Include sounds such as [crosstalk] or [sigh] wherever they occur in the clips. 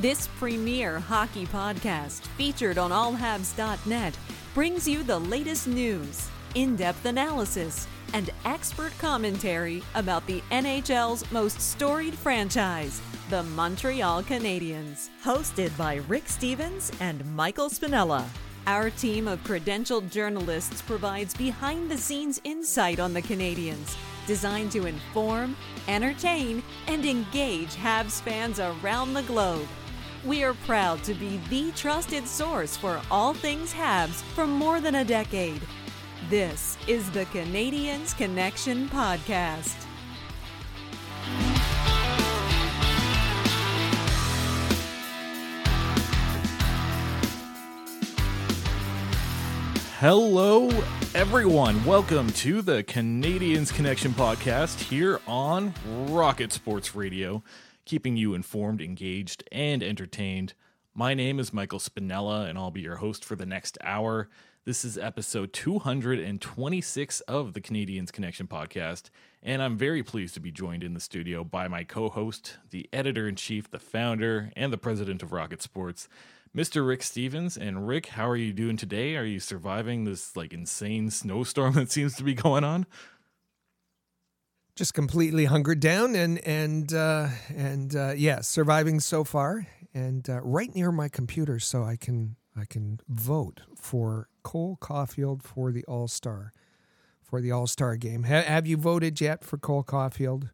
This premier hockey podcast, featured on allhabs.net, brings you the latest news, in depth analysis, and expert commentary about the NHL's most storied franchise, the Montreal Canadiens. Hosted by Rick Stevens and Michael Spinella. Our team of credentialed journalists provides behind the scenes insight on the Canadiens, designed to inform, entertain, and engage Habs fans around the globe. We are proud to be the trusted source for all things Habs for more than a decade. This is the Canadiens Connection Podcast. Hello, everyone. Welcome to the Canadiens Connection podcast here on Rocket Sports Radio, keeping you informed, engaged, and entertained. My name is Michael Spinella, and I'll be your host for the next hour. This is episode 226 of the Canadiens Connection podcast, and I'm very pleased to be joined in the studio by my co host, the editor in chief, the founder, and the president of Rocket Sports. Mr. Rick Stevens and Rick, how are you doing today? Are you surviving this like insane snowstorm [laughs] that seems to be going on? Just completely hungered down and and uh, and uh, yeah, surviving so far, and uh, right near my computer, so I can I can vote for Cole Caufield for the All Star for the All Star game. Ha- have you voted yet for Cole Caufield?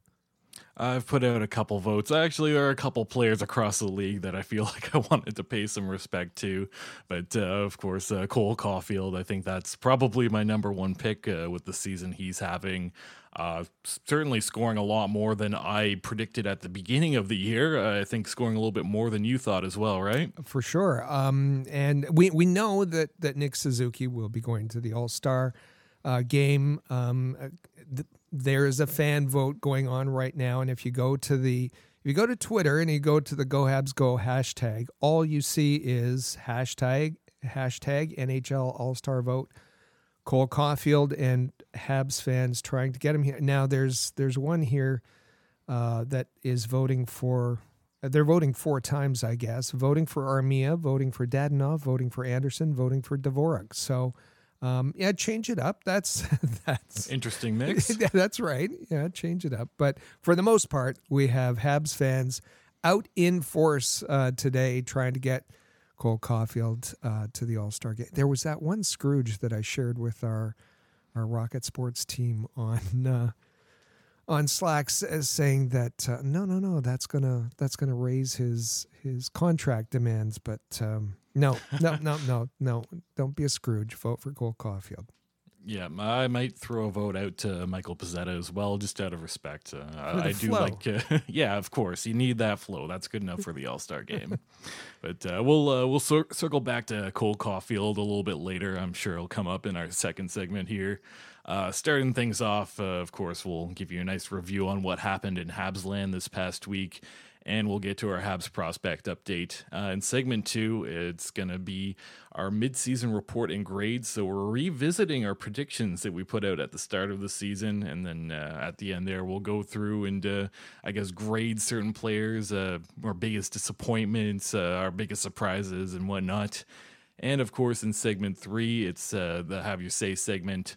I've put out a couple votes. Actually, there are a couple players across the league that I feel [laughs] like I wanted to pay some respect to. But uh, of course, uh, Cole Caufield, I think that's probably my number one pick uh, with the season he's having. Uh, certainly scoring a lot more than I predicted at the beginning of the year. I think scoring a little bit more than you thought as well, right? For sure. Um, and we, we know that, that Nick Suzuki will be going to the All Star uh, game. Um, th- there is a fan vote going on right now, and if you go to the if you go to Twitter and you go to the Go Habs Go hashtag, all you see is hashtag hashtag NHL All Star Vote. Cole Caufield and Habs fans trying to get him here. Now there's there's one here uh, that is voting for. They're voting four times, I guess. Voting for Armia, voting for Dadonov, voting for Anderson, voting for Dvorak. So um, yeah, change it up. That's [laughs] that's interesting [laughs] mix. that's right. Yeah, change it up. But for the most part, we have Habs fans out in force uh, today trying to get Cole Caufield uh, to the All Star game. There was that one Scrooge that I shared with our our Rocket Sports team on uh, on Slack, saying that uh, no, no, no, that's gonna that's gonna raise his his contract demands, but. Um, no, no, no, no, no. Don't be a Scrooge. Vote for Cole Caufield. Yeah, I might throw a vote out to Michael Pezzetta as well, just out of respect. Uh, [laughs] I do flow. like, uh, [laughs] yeah, of course, you need that flow. That's good enough for the All Star game. [laughs] but uh, we'll uh, we'll cir- circle back to Cole Caufield a little bit later. I'm sure it'll come up in our second segment here. Uh, starting things off, uh, of course, we'll give you a nice review on what happened in Habsland this past week and we'll get to our Habs prospect update. Uh, in segment two, it's going to be our midseason report and grades. So we're revisiting our predictions that we put out at the start of the season, and then uh, at the end there, we'll go through and uh, I guess grade certain players, uh, our biggest disappointments, uh, our biggest surprises, and whatnot. And of course, in segment three, it's uh, the Have Your Say segment.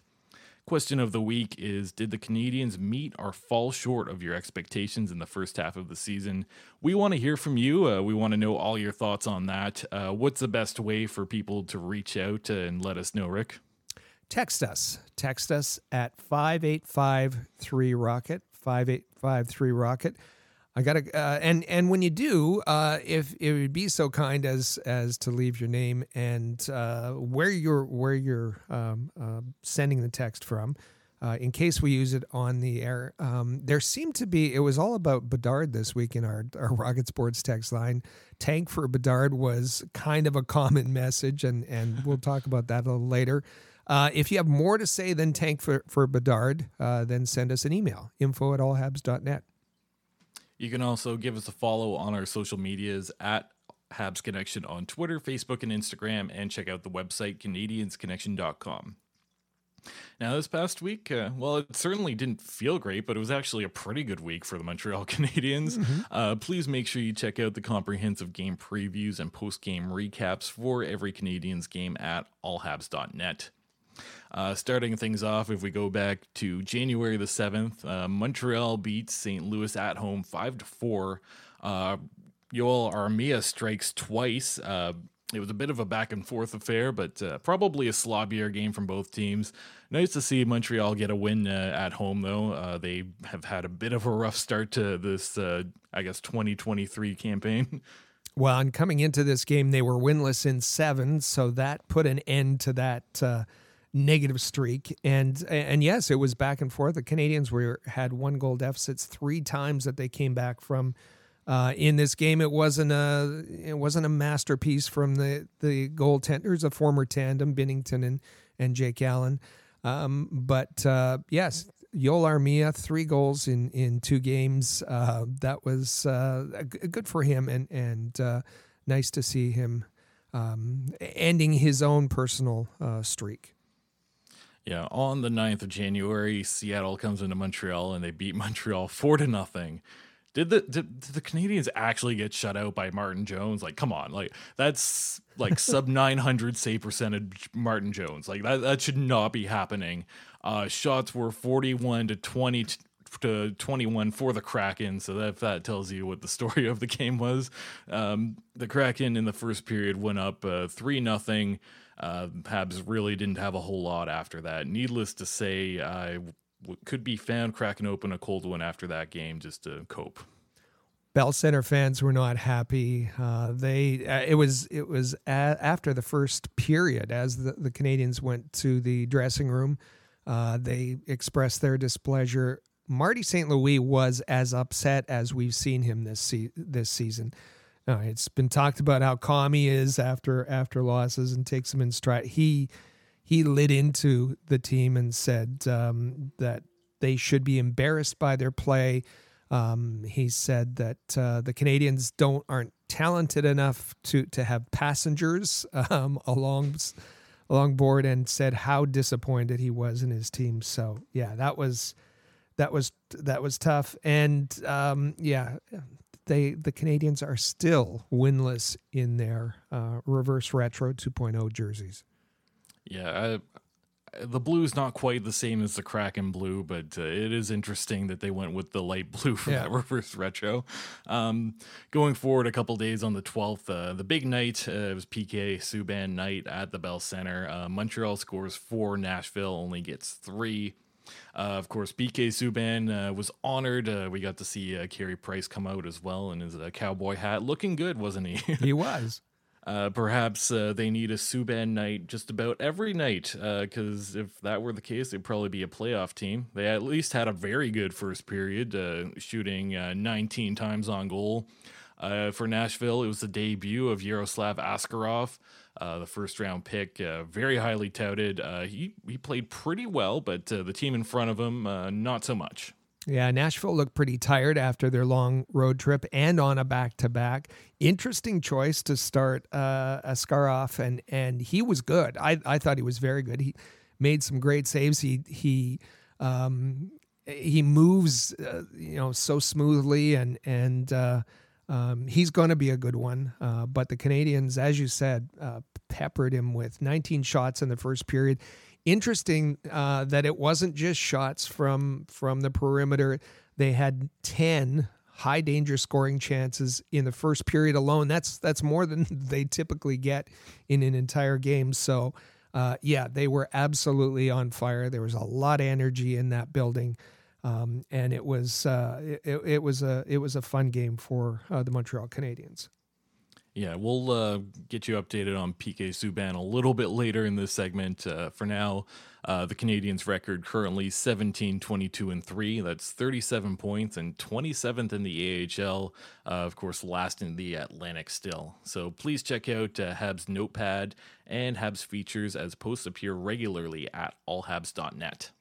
Question of the week is Did the Canadiens meet or fall short of your expectations in the first half of the season? We want to hear from you. Uh, we want to know all your thoughts on that. Uh, what's the best way for people to reach out and let us know, Rick? Text us. Text us at 5853 Rocket. 5853 Rocket. I gotta uh, and and when you do, uh, if it would be so kind as as to leave your name and uh, where you're where you're um, uh, sending the text from, uh, in case we use it on the air. Um, there seemed to be, it was all about Bedard this week in our, our Rocket Sports text line. Tank for Bedard was kind of a common [laughs] message, and, and we'll talk about that a little later. Uh, if you have more to say than tank for, for Bedard, then send us an email info at allhabs.net. You can also give us a follow on our social medias at Habs Connection on Twitter, Facebook, and Instagram, and check out the website CanadiansConnection.com. Now, this past week, uh, well, it certainly didn't feel great, but it was actually a pretty good week for the Montreal [laughs] Canadiens. Mm-hmm. Uh, please make sure you check out the comprehensive game previews and post game recaps for every Canadiens game at allhabs.net. Uh, starting things off, if we go back to January the 7th, uh, Montreal beats St. Louis at home 5 to 4. Uh, Joel Armia strikes twice. Uh, it was a bit of a back and forth affair, but uh, probably a slobbier game from both teams. Nice to see Montreal get a win uh, at home, though. Uh, they have had a bit of a rough start to this, uh, I guess, 2023 campaign. [laughs] Well, and coming into this game, they were winless in seven, so that put an end to that uh, negative streak. And and yes, it was back and forth. The Canadiens were had one goal deficits three times that they came back from. Uh, in this game, it wasn't a it wasn't a masterpiece from the the goaltenders, a former tandem, Binnington and and Jake Allen. Um, but uh, yes, Joel Armia, three goals in in two games. Uh, that was uh, good for him, and and uh, nice to see him um, ending his own personal uh, streak. Yeah, on the 9th of January, Seattle comes into Montreal and they beat [laughs] Montreal four to nothing. Did the did, did, the Canadiens actually get shut out by Martin Jones? Like, come on, like that's like [laughs] sub nine hundred save percentage Martin Jones. Like that that should not be happening. Uh, shots were forty one to twenty to 21 for the Kraken. So that that tells you what the [laughs] story of the game was. Um, the Kraken in the first period went up uh, three uh, nothing. Uh, Habs really didn't have a whole lot after that. Needless to say, I w- could be found cracking open a cold one after that game just to cope. Bell Center fans were not happy. Uh, they uh, it was it was a- after the first period as the, the Canadiens went to the dressing room. Uh, they expressed their displeasure. Marty St. Louis was as upset as we've seen him this se- this season. Uh, it's been talked about how calm he is after after losses and takes them in stride. He he lit into the team and said um, that they should be embarrassed by their play. Um, he said that uh, the Canadiens don't aren't talented enough to to have passengers [laughs] um, along along board, and said how disappointed he was in his team. So yeah, that was that was that was tough, and um, yeah, they the Canadiens are still winless in their uh, reverse retro 2.0 jerseys. Yeah, I, the blue is not quite the same as the Kraken blue, but uh, it is interesting that they went with the light blue for yeah. that [laughs] reverse retro. Um, going forward, a couple days on the 12th, uh, the big night uh, it was PK Subban night at the Bell Center. Uh, Montreal scores four, Nashville only gets three. Uh, of course, PK Subban uh, was honored. Uh, we got to see uh, Carey Price come out as well in his uh, cowboy hat, looking good, wasn't he? [laughs] he was. Uh, perhaps uh, they need a Subban night just about every night, because if that were the case, they'd probably be a playoff team. They at least had a very good first period, shooting 19 times on goal. for Nashville, it was the debut of Yaroslav Askarov uh, the first round pick, uh, very highly touted. Uh, he he played pretty well, but uh, the team in front of him, uh, not so much. Yeah, Nashville looked pretty tired after their long road trip and on a back to back. Interesting choice to start uh, Askarov, and and he was good. I I thought he was very good. He made some great saves. He he. Um, he moves, uh, you know, so smoothly, and and um, he's going to be a good one. Uh, but the Canadiens, as you said, uh, peppered him with 19 shots in the first period. Interesting uh, that it wasn't just shots from from the perimeter. They had 10 high danger scoring chances in the first period alone. That's that's more than [laughs] they typically get in an entire game. So, uh, yeah, they were absolutely on fire. There was a lot of energy in that building. Um, and it was uh, it, it, was a it was a fun game for uh, the Montreal Canadiens. Yeah, we'll uh, get you updated on PK Subban a little bit later in this segment. Uh, for now, uh, the Canadiens' record currently 17, 22, and 3. That's 37 points and 27th in the AHL. Uh, of course, last in the Atlantic still. So please check out Habs Notepad and Habs features as posts appear regularly at allhabs.net.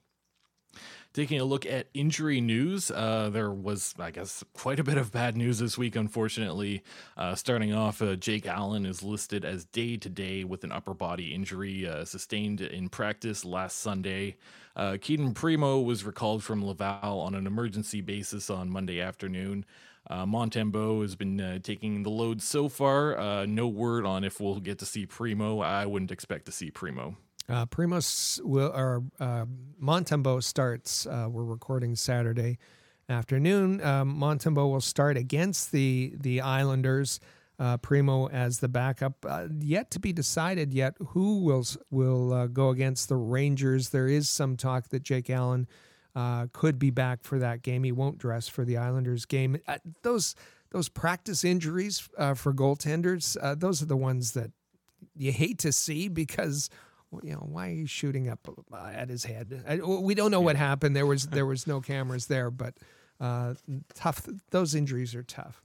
Taking a look at injury news, uh, there was, I guess, quite a bit of bad news this week, unfortunately. Uh, starting off, uh, Jake Allen is listed as day to day with an upper body injury uh, sustained in practice last Sunday. Uh, Cayden Primeau was recalled from Laval on an emergency basis on Monday afternoon. Uh, Montembeault has been uh, taking the load so far. Uh, no word on if we'll get to see Primeau. I wouldn't expect to see Primeau. Uh, Primeau's will or uh, Montembeault starts. Uh, we're recording Saturday afternoon. Um, Montembeault will start against the the Islanders. Uh, Primeau as the backup. Uh, yet to be decided yet who will will uh, go against the Rangers. There is some talk that Jake Allen uh, could be back for that game. He won't dress for the Islanders game. Uh, those those practice injuries for goaltenders. those are the ones that you hate to see because you know, why are you shooting up uh, at his head? I, we don't know what happened. There was there [laughs] was no cameras there, but uh, tough. Those injuries are tough.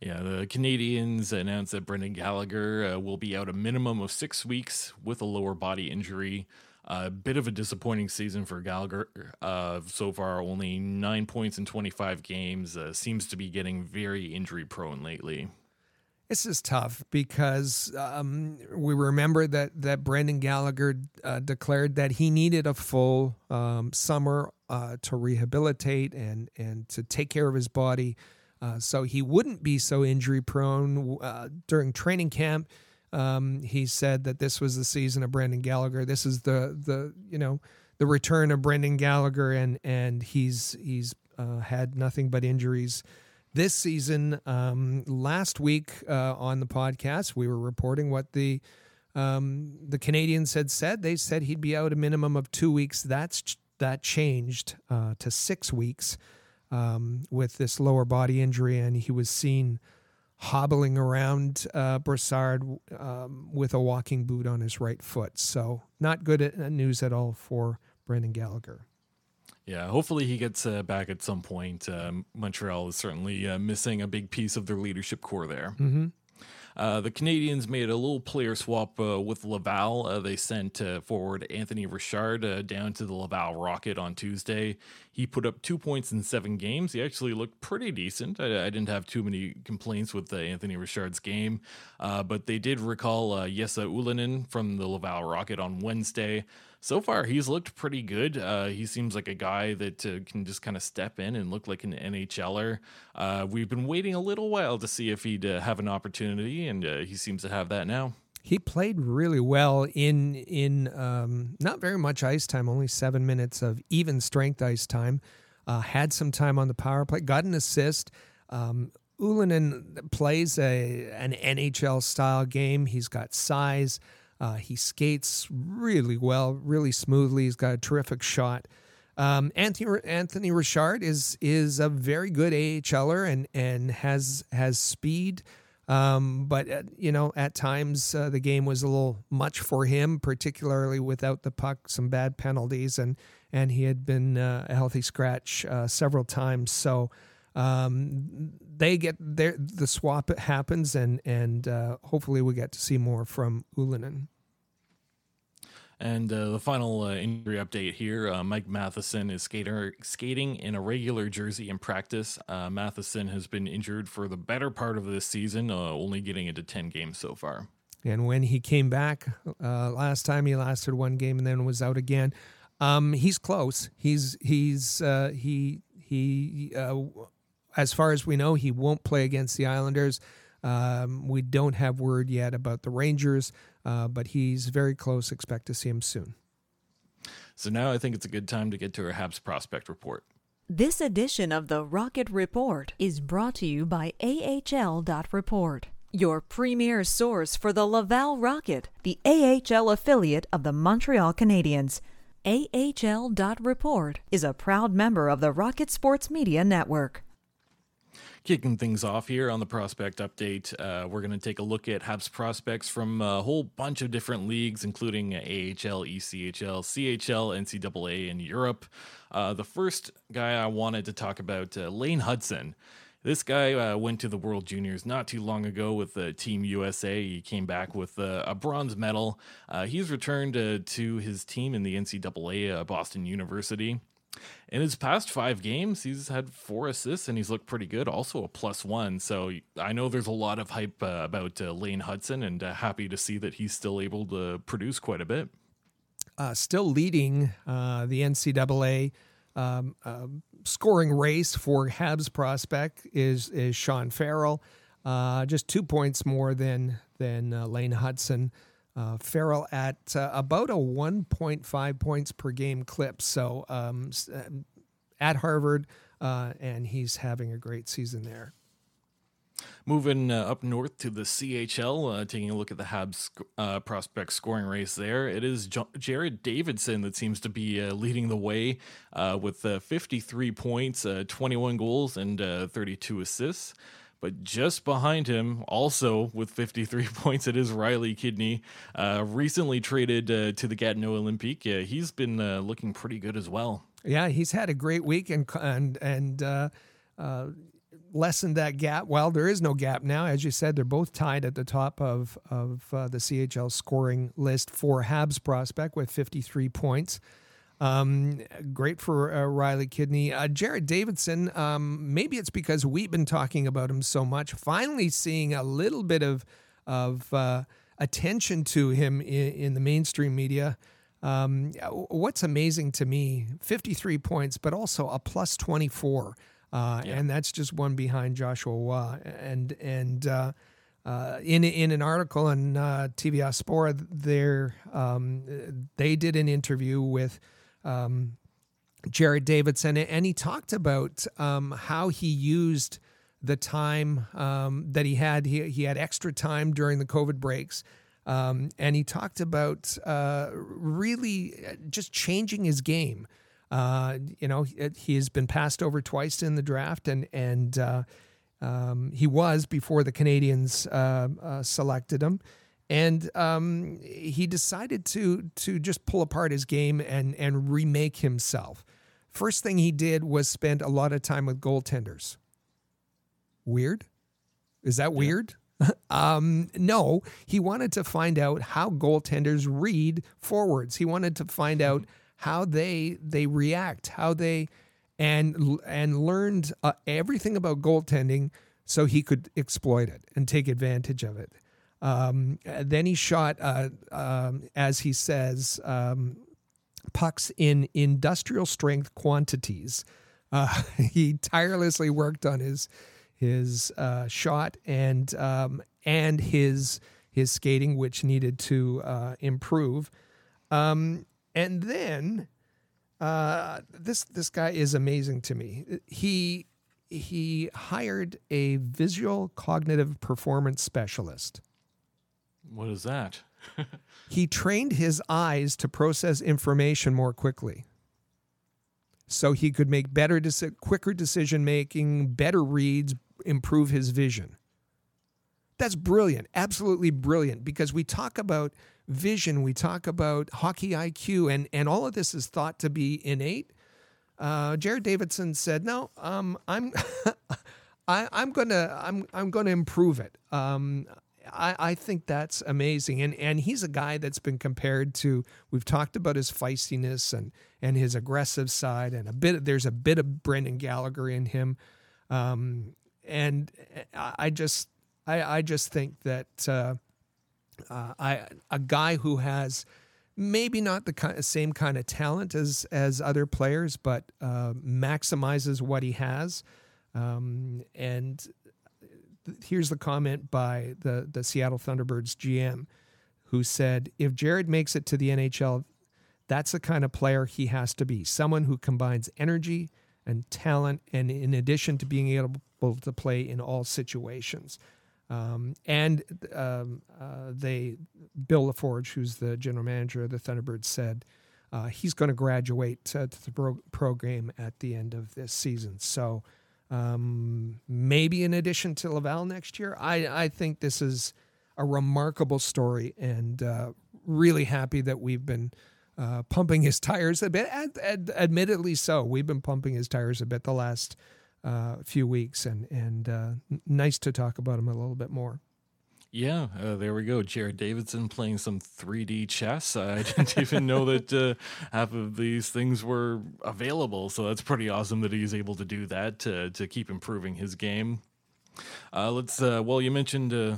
Yeah, the Canadiens announced that Brendan Gallagher uh, will be out a minimum of six weeks with a lower body injury. A uh, bit of a disappointing season for Gallagher uh, so far. Only nine points in 25 games. Uh, seems to be getting very injury prone lately. This is tough because um, we remember that that Brendan Gallagher uh, declared that he needed a full um, summer uh, to rehabilitate and and to take care of his body, uh, so he wouldn't be so injury prone uh, during training camp. Um, he said that this was the season of Brendan Gallagher. This is the the you know the return of Brendan Gallagher, and and he's he's uh, had nothing but injuries this season. Um, last week uh, on the podcast, we were reporting what the um, the Canadiens had said. They said he'd be out a minimum of two weeks. That's that changed uh, to six weeks um, with this lower body injury, and he was seen hobbling around uh, Brossard um, with a walking boot on his right foot. So not good news at all for Brendan Gallagher. Yeah, hopefully he gets uh, back at some point. Um, Montreal is certainly uh, missing a big piece of their leadership core there. Mm-hmm. Uh, the Canadiens made a little player swap uh, with Laval. Uh, they sent uh, forward Anthony Richard uh, down to the Laval Rocket on Tuesday. He put up two points in seven games. He actually looked pretty decent. I, I didn't have too many complaints with Anthony Richard's game, but they did recall Jesse Ylönen from the Laval Rocket on Wednesday so far he's looked pretty good. Uh, he seems like a guy that uh, can just kind of step in and look like an NHLer. Uh, we've been waiting a little while to see if he'd uh, have an opportunity, and uh, he seems to have that now. He played really well in in um, not very much ice time, only seven minutes of even strength ice time. Uh, had some time on the power play, got an assist. Um, Ylönen plays a an NHL style game. He's got size. Uh, he skates really well, really smoothly. He's got a terrific shot. Um, Anthony Anthony Richard is is a very good AHLer and and has has speed. Um, but uh, you know, at times uh, the game was a little much for him, particularly without the puck. Some bad penalties, and and he had been uh, a healthy scratch uh, several times. So um, they get there. The swap happens, and and uh, hopefully we get to see more from Ylönen. And uh, the final uh, injury update here: uh, Mike Matheson is skater, skating in a regular jersey in practice. Uh, Matheson has been injured for the better part of this season, uh, only getting into ten games so far. And when he came back uh, last time, he lasted one game and then was out again. Um, he's close. He's he's he he as far as we know, he won't play against the Islanders. Um, we don't have word yet about the Rangers, uh, but he's very close. Expect to see him soon. So now I think it's a good time to get to our Habs prospect report. This edition of the Rocket Report is brought to you by AHL.report, your premier source for the Laval Rocket, the AHL affiliate of the Montreal Canadiens. AHL.report is a proud member of the Rocket Sports Media Network. Kicking things off here on the prospect update, uh, we're going to take a look at Habs prospects from a whole bunch of different leagues, including AHL, ECHL, CHL, NCAA, and Europe. Uh, the first guy I wanted to talk about, uh, Lane Hutson. This guy uh, went to the World Juniors not too long ago with the Team USA. He came back with uh, a bronze medal. Uh, he's returned uh, to his team in the NCAA, uh, Boston University. In his past five games, he's had four assists and he's looked pretty good. Also a plus one. So I know there's a lot of hype uh, about Lane Hutson, and happy to see that he's still able to produce quite a bit. still leading the NCAA um, um, scoring race for Habs prospect is is Sean Farrell, uh, just two points more than than uh, Lane Hutson. Uh, Farrell at uh, about a 1.5 points per game clip. So um, uh, at Harvard, uh, and he's having a great season there. Moving uh, up north to the CHL, uh, taking a look at the Habs uh, prospect scoring race there. It is jo- Jared Davidson that seems to be uh, leading the way uh, with uh, 53 points, 21 goals, and 32 assists. But just behind him, also with 53 [laughs] points, it is Riley Kidney, uh, recently traded uh, to the Gatineau Olympique. he's been uh, looking pretty good as well. Yeah, he's had a great week and and and lessened that gap. Well, there is no gap now. As you said, they're both tied at the top of, of uh, the CHL scoring list for Habs prospect with 53 points. Um, great for uh, Riley Kidney. Uh, Jared Davidson, um, maybe it's because we've been talking about him so much, finally seeing a little bit of, of uh, attention to him in, in the mainstream media. Um, what's amazing to me 53 points, but also a plus 24. Uh, yeah. and that's just one behind Joshua Roy. And and uh, uh, in in an article on uh, TVA Sport, there um, they did an interview with um, Jared Davidson, and he talked about um, how he used the time um, that he had. He he had extra time during the COVID breaks. Um, and he talked about uh, really just changing his game. Uh, you know, he has been passed over twice in the draft, and and uh, um, he was before the Canadiens uh, uh, selected him, and um, he decided to to just pull apart his game and and remake himself. First thing he did was spend a lot of time with goaltenders. Weird, is that weird? [laughs] um, no, he wanted to find out how goaltenders read forwards. He wanted to find out how they they react, how they and and learned uh, everything about goaltending so he could exploit it and take advantage of it. Um, then he shot, uh, um, as he says, um, pucks in industrial strength quantities. Uh, [laughs] he tirelessly worked on his his uh, shot and um, and his his skating, which needed to uh, improve. Um, and then uh, this this guy is amazing to me. He he hired a visual cognitive performance specialist. What is that? [laughs] he trained his eyes to process information more quickly. So he could make better, quicker decision making, better reads, improve his vision. That's brilliant, absolutely brilliant, because we talk about vision, we talk about hockey IQ, and, and all of this is thought to be innate. Uh, Jared Davidson said, "No, um, I'm, [laughs] I, am gonna, I'm, I'm gonna improve it. Um, I, I think that's amazing, and and he's a guy that's been compared to. We've talked about his feistiness and and his aggressive side, and a bit. There's a bit of Brendan Gallagher in him, um, and I just, I, I just think that." Uh, uh, I a guy who has maybe not the kind, same kind of talent as as other players, but uh, maximizes what he has. Um, and here's the comment by the the Seattle Thunderbirds GM, who said, "If Jared makes it to the NHL, that's the kind of player he has to be. Someone who combines energy." And talent, and in addition to being able to play in all situations. Um, and um, uh, they, Bil La Forge, who's the general manager of the Thunderbirds, said uh, he's going to graduate to, the pro- program at the end of this season. So um, maybe in addition to Laval next year. I, I think this is a remarkable story and uh, really happy that we've been uh, pumping his tires a bit. Ad, ad, admittedly, so we've been pumping his tires a bit the last uh, few weeks, and and uh, nice to talk about him a little bit more. Yeah, uh, there we go. Jared Davidson playing some 3D chess. I [laughs] didn't even know that uh, half of these things were available. So that's pretty awesome that he's able to do that to to keep improving his game. Uh, let's. Uh, well, you mentioned uh,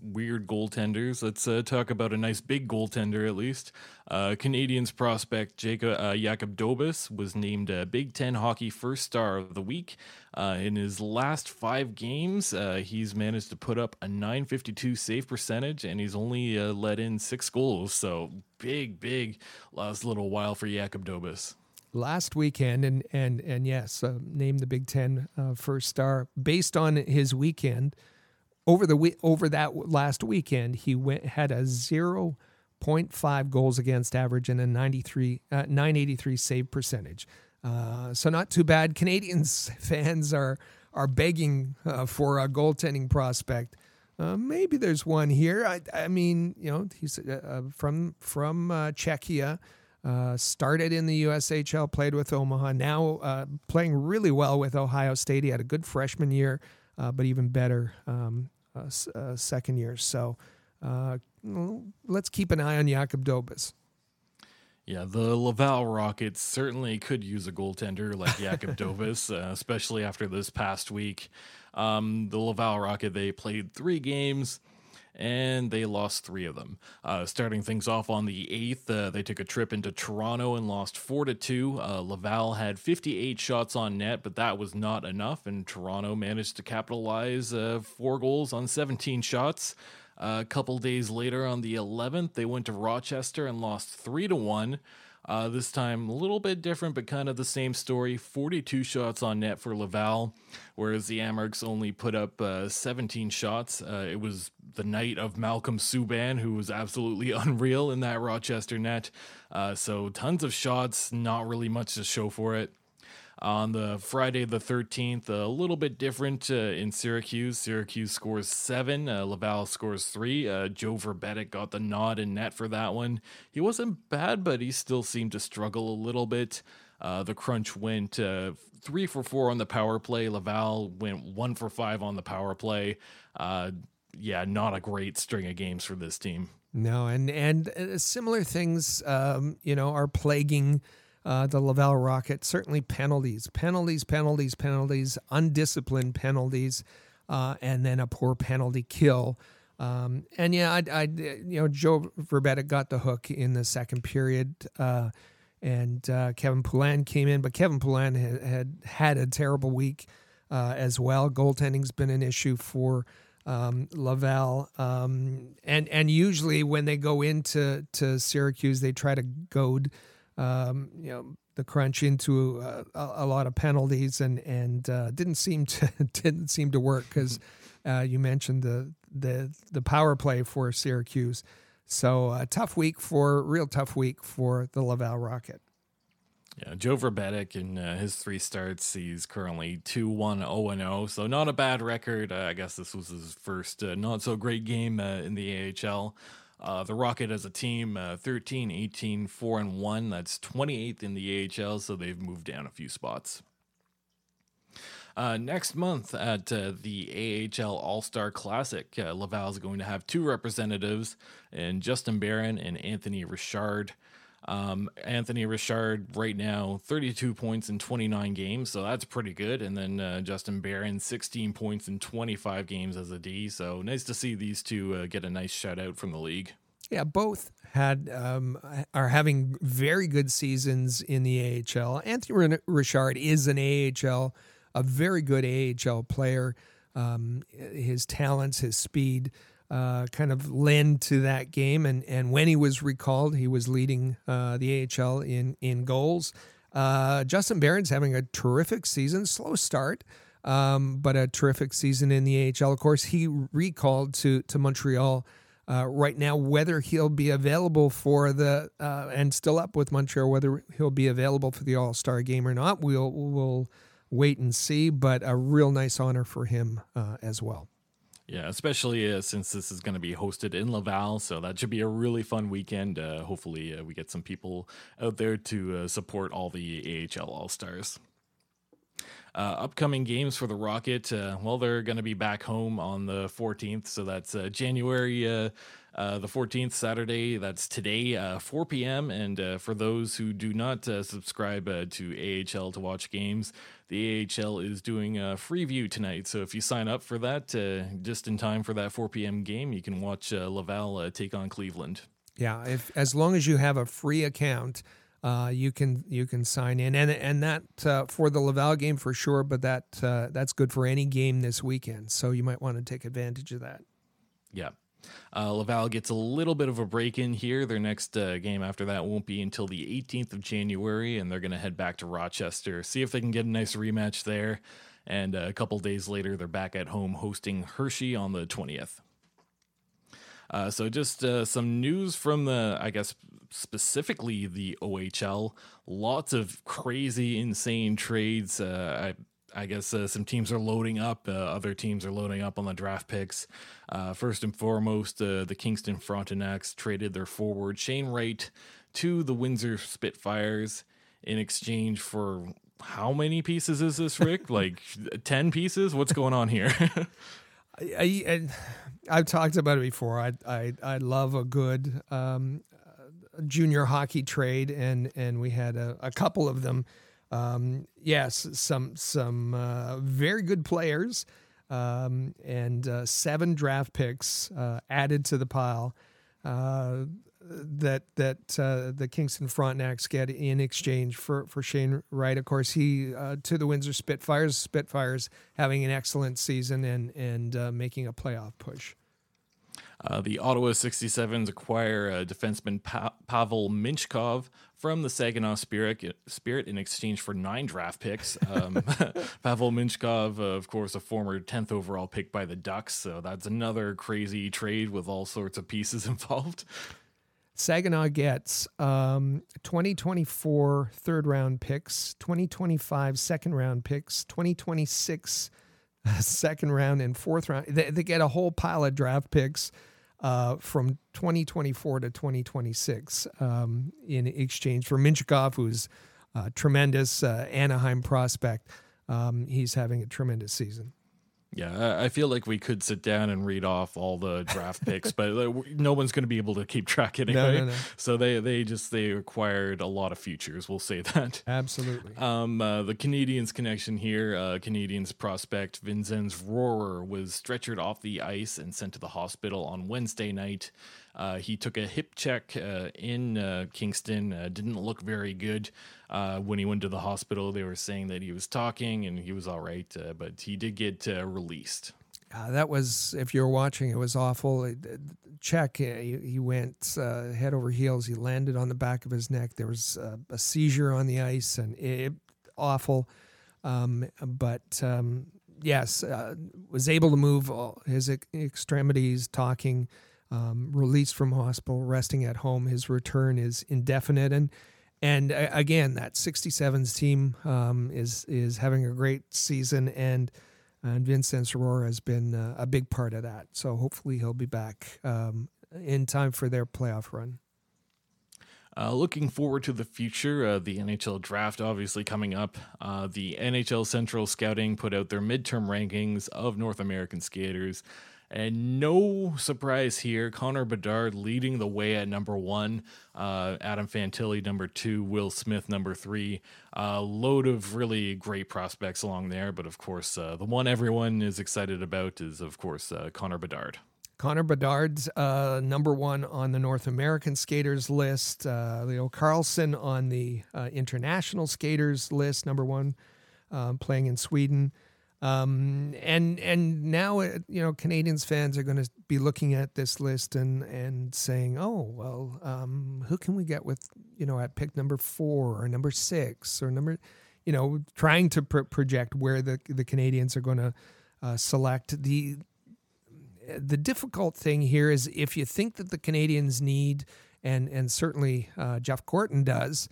weird goaltenders. Let's uh, talk about a nice big goaltender at least. Uh, Canadiens prospect Jacob uh, Jakub Dobes was named uh, Big Ten Hockey First Star of the Week. Uh, in his last five games, uh, he's managed to put up a 952 save percentage, and he's only uh, let in six goals. So big, big last little while for Jakub Dobes last weekend, and and and yes, uh, named the Big Ten uh, first star based on his weekend over the over that last weekend, he went had a zero point five goals against average and a 93 uh, 983 save percentage. Uh, so not too bad. Canadiens [laughs] fans are are begging uh, for a goaltending prospect. Uh, maybe there's one here. I, I mean, you know, he's uh, uh, from from Czechia. started in the USHL, played with Omaha. Now playing really well with Ohio State. He had a good freshman year, but even better um, uh, uh, second year. So uh, let's keep an eye on Jakub Dobes. Yeah, the Laval Rockets certainly could use a goaltender like [laughs] Jakub Dobes, uh, especially after this past week. Um, the Laval Rocket, they played three games and they lost three of them. Uh, starting things off on the 8th, uh, they took a trip into Toronto and lost 4 to 2. Uh, Laval had 58 shots on net, but that was not enough, and Toronto managed to capitalize uh, four goals on 17 shots. a couple days later, on the 11th, they went to Rochester and lost 3 to 1. Uh, this time, a little bit different, but kind of the same story. 42 shots on net for Laval, whereas the Amerks only put up uh, 17 shots. Uh, it was the night of Malcolm Subban, who was absolutely [laughs] unreal in that Rochester net. Uh, so, tons of shots, not really much to show for it on the Friday the 13th. A little bit different uh, in Syracuse. Syracuse scores seven, uh, Laval scores three. Uh, Joe Vrbetic got the nod in net for that one. He wasn't bad, but he still seemed to struggle a little bit. Uh, the crunch went uh, three for four on the power play. Laval went one for five on the power play. Uh, yeah, not a great string of games for this team. No, and and similar things, um, you know, are plaguing uh, the Laval Rocket. Certainly penalties, penalties, penalties, penalties, undisciplined penalties, uh, and then a poor penalty kill. Um, and yeah, I, I, you know, Joe Vrbetic got the hook in the second period, uh, and uh, Kevin Poulin came in, but Kevin Poulin had had, had a terrible week uh, as well. Goaltending's been an issue for um, Laval, um, and and usually when they go into to Syracuse, they try to goad um, you know the crunch into a, a, lot of penalties and and uh, didn't seem to [laughs] didn't seem to work because uh, you mentioned the the the power play for Syracuse. So a tough week for real tough week for the Laval Rocket. Yeah, Joe Vrbetic in uh, his three starts, he's currently 2 1 0 0. So, not a bad record. Uh, I guess this was his first uh, not so great game uh, in the AHL. Uh, the Rocket as a team, uh, 13, 18, 4 and 1. That's 28th in the AHL, so they've moved down a few spots. Uh, next month at uh, the AHL All Star Classic, uh, Laval is going to have two representatives, and Justin Barron and Anthony Richard. Um, Anthony Richard right now 32 points in 29 games, so that's pretty good. And then uh, Justin Barron 16 points in 25 games as a D. So nice to see these two uh, get a nice shout out from the league. Yeah, both had um, are having very good seasons in the AHL. Anthony Richard is an AHL, a very good AHL player. Um, his talents, his speed uh, kind of lend to that game. And, and when he was recalled, he was leading uh, the AHL in, in goals. Uh, Justin Barron's having a terrific season, slow start, um, but a terrific season in the AHL. Of course, he recalled to, to Montreal. Uh, right now, whether he'll be available for the uh, and still up with Montreal, whether he'll be available for the All Star game or not, we'll we'll wait and see, but a real nice honor for him as well. Yeah, especially uh, since this is going to be hosted in Laval, so that should be a really fun weekend. Uh, hopefully, uh, we get some people out there to uh, support all the AHL All Stars. Uh, upcoming games for the Rocket, uh, well, they're going to be back home on the 14th, so that's January uh, the 14th, Saturday. That's today, uh, 4 p.m. And uh, for those who do not uh, subscribe uh, to AHL to watch games, the AHL is doing a free view tonight. So if you sign up for that just in time for that 4 p.m. game, you can watch Laval take on Cleveland. Yeah, if as long as you have a free account, uh, you can you can sign in, and and that uh, for the Laval game for sure. But that uh, that's good for any game this weekend. So you might want to take advantage of that. Yeah, uh, Laval gets a little bit of a break in here. Their next uh, game after that won't be until the 18th of January, and they're going to head back to Rochester, see if they can get a nice rematch there. And uh, a couple days later, they're back at home hosting Hershey on the 20th. Uh, so, just uh, some news from the, I guess, specifically the OHL. Lots of crazy, insane trades. Uh, I I guess uh, some teams are loading up. Uh, other teams are loading up on the draft picks. Uh, first and foremost, uh, the Kingston Frontenacs traded their forward Shane Wright to the Windsor Spitfires in exchange for how many pieces is this, Rick? [laughs] like ten pieces? What's going on here? [laughs] I, I, have talked about it before. I I, I love a good um, junior hockey trade, and and we had a, a couple of them um, yes, some some uh, very good players um, and uh, seven draft picks uh, added to the pile uh, that that uh, the Kingston Frontenacs get in exchange for for Shane Wright. Of course, he uh, to the Windsor Spitfires. Spitfires having an excellent season and and making a playoff push. Uh, the Ottawa 67s acquire uh, defenseman pa- Pavel Mintyukov from the Saginaw Spirit, Spirit in exchange for nine draft picks. Um, [laughs] Pavel Mintyukov, of course, a former 10th overall pick by the Ducks. So that's another crazy trade with all sorts of pieces [laughs] involved. Saginaw gets um, 2024 third round picks, 2025 second round picks, 2026 [laughs] second round and fourth round. They, they get a whole pile of draft picks uh, from 2024 to 2026 um, in exchange for Mintyukov, who's a tremendous uh, Anaheim prospect. Um, he's having a tremendous season. Yeah, I feel like we could sit down and read off all the draft picks, but no one's going to be able to keep track anyway. No, no, no. So they they just they acquired a lot of futures. We'll say that. Absolutely. Um, uh, the Canadiens connection here. Uh, Canadiens prospect Vinzenz Rohrer was stretchered off the ice and sent to the hospital on Wednesday night. Uh, he took a hip check uh, in uh, Kingston. Uh, didn't look very good uh, when he went to the hospital. They were saying that he was talking and he was all right, uh, but he did get released. that was, if you were watching, it was awful. Check, he, he went head over heels. He landed on the back of his neck. There was a seizure on the ice, and it awful. Um, but um, yes, was able to move his extremities, talking um, released from hospital, resting at home. His return is indefinite, and and uh, again, that 67s team um, is is having a great season, and and Vinzenz Rohrer has been uh, a big part of that. So hopefully he'll be back um, in time for their playoff run. Uh, looking forward to the future, uh, the NHL draft obviously coming up. Uh, the NHL Central Scouting put out their midterm rankings of North American skaters. And no surprise here, Connor Bedard leading the way at number one, uh, Adam Fantilli number two, Will Smith number three. A uh, load of really great prospects along there, but of course, uh, the one everyone is excited about is, of course, uh, Connor Bedard. Connor Bedard's uh, number one on the North American skaters list. Uh, Leo Carlsson on the international skaters list, number one, playing in Sweden. Um, and and now uh, you know Canadiens fans are going to be looking at this list and and saying, oh well, um, who can we get with you know at pick number four or number six or number, you know, trying to project where the the Canadiens are going to uh, select the. The difficult thing here is if you think that the Canadiens need, and and certainly uh, Jeff Gorton does,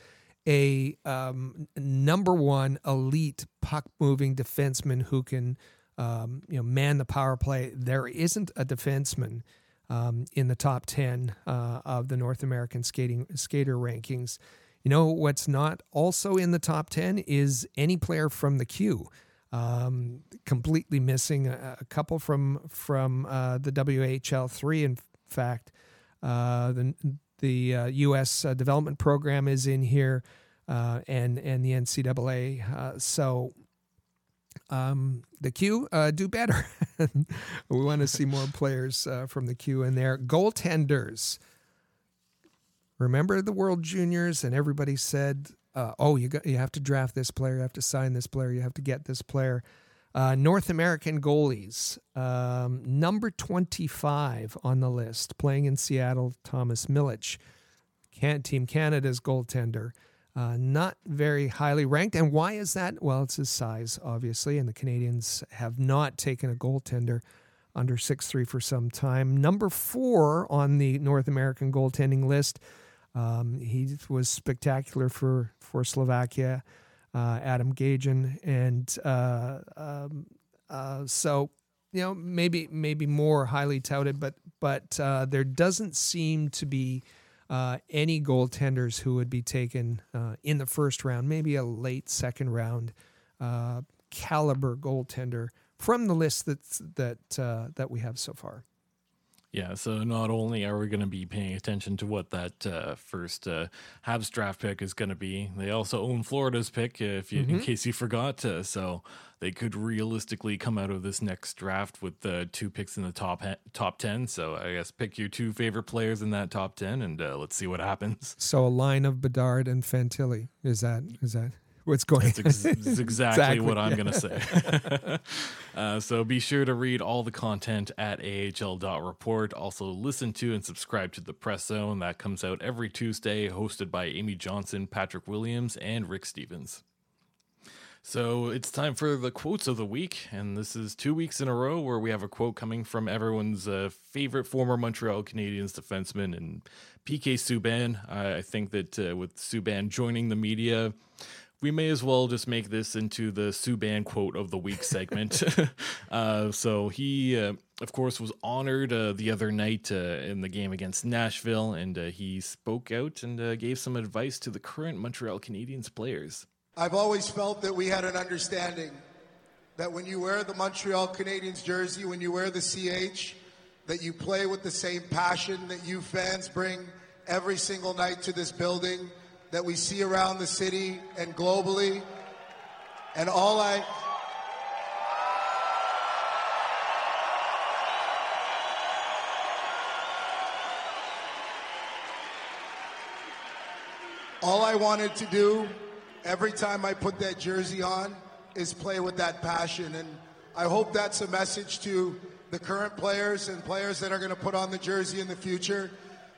a um, number one elite puck moving defenseman who can um, you know man the power play. There isn't a defenseman um, in the top ten uh, of the North American skating skater rankings. You know what's not also in the top ten is any player from the Q. Um, completely missing a, a, couple from from uh, the WHL three. In fact, uh, the the uh, U.S. Uh, development program is in here, uh, and and the NCAA. Uh, so um, the Q uh, do better. [laughs] we want to see more players uh, from the Q in there. Goaltenders. Remember the World Juniors, and everybody said, "Oh, you got you have to draft this player, you have to sign this player, you have to get this player." Uh, North American goalies, um, number 25 on the list, playing in Seattle, Thomas Milic. Can- Team Canada's goaltender. Uh, not very highly ranked. And why is that? Well, it's his size, obviously, and the Canadiens have not taken a goaltender under six three for some time. Number four on the North American goaltending list. Um, he was spectacular for, for Slovakia uh, Adam Gajan, and uh, um, uh, so you know maybe maybe more highly touted, but but uh, there doesn't seem to be uh, any goaltenders who would be taken in the first round, maybe a late second round caliber goaltender from the list that's, that that we have so far. Yeah, so not only are we going to be paying attention to what that uh, first uh, Habs draft pick is going to be, they also own Florida's pick, if you, mm-hmm. in case you forgot. Uh, so they could realistically come out of this next draft with the two picks in the top he- top ten. So I guess pick your two favorite players in that top ten, and uh, let's see what happens. So a line of Bedard and Fantilli is that is that what's going That's, ex- [laughs] exactly, exactly, what I'm going to say. [laughs] uh, so be sure to read all the content at ahl.report. Also, listen to and subscribe to the Press Zone. That comes out every Tuesday, hosted by Amy Johnson, Patrick Williams, and Rick Stevens. So it's time for the quotes of the week, and this is two weeks in a row where we have a quote coming from everyone's uh, favorite former Montreal Canadiens defenseman and PK Subban. I think that uh, with Subban joining the media, we may as well just make this into the Subban quote of the week segment. [laughs] [laughs] uh, so he, uh, of course, was honored uh, the other night uh, in the game against Nashville, and uh, he spoke out and uh, gave some advice to the current Montreal Canadiens players. I've always felt that we had an understanding that when you wear the Montreal Canadiens jersey, when you wear the CH, that you play with the same passion that you fans bring every single night to this building that we see around the city and globally. And all I. All I wanted to do every time I put that jersey on is play with that passion. And I hope that's a message to the current players and players that are going to put on the jersey in the future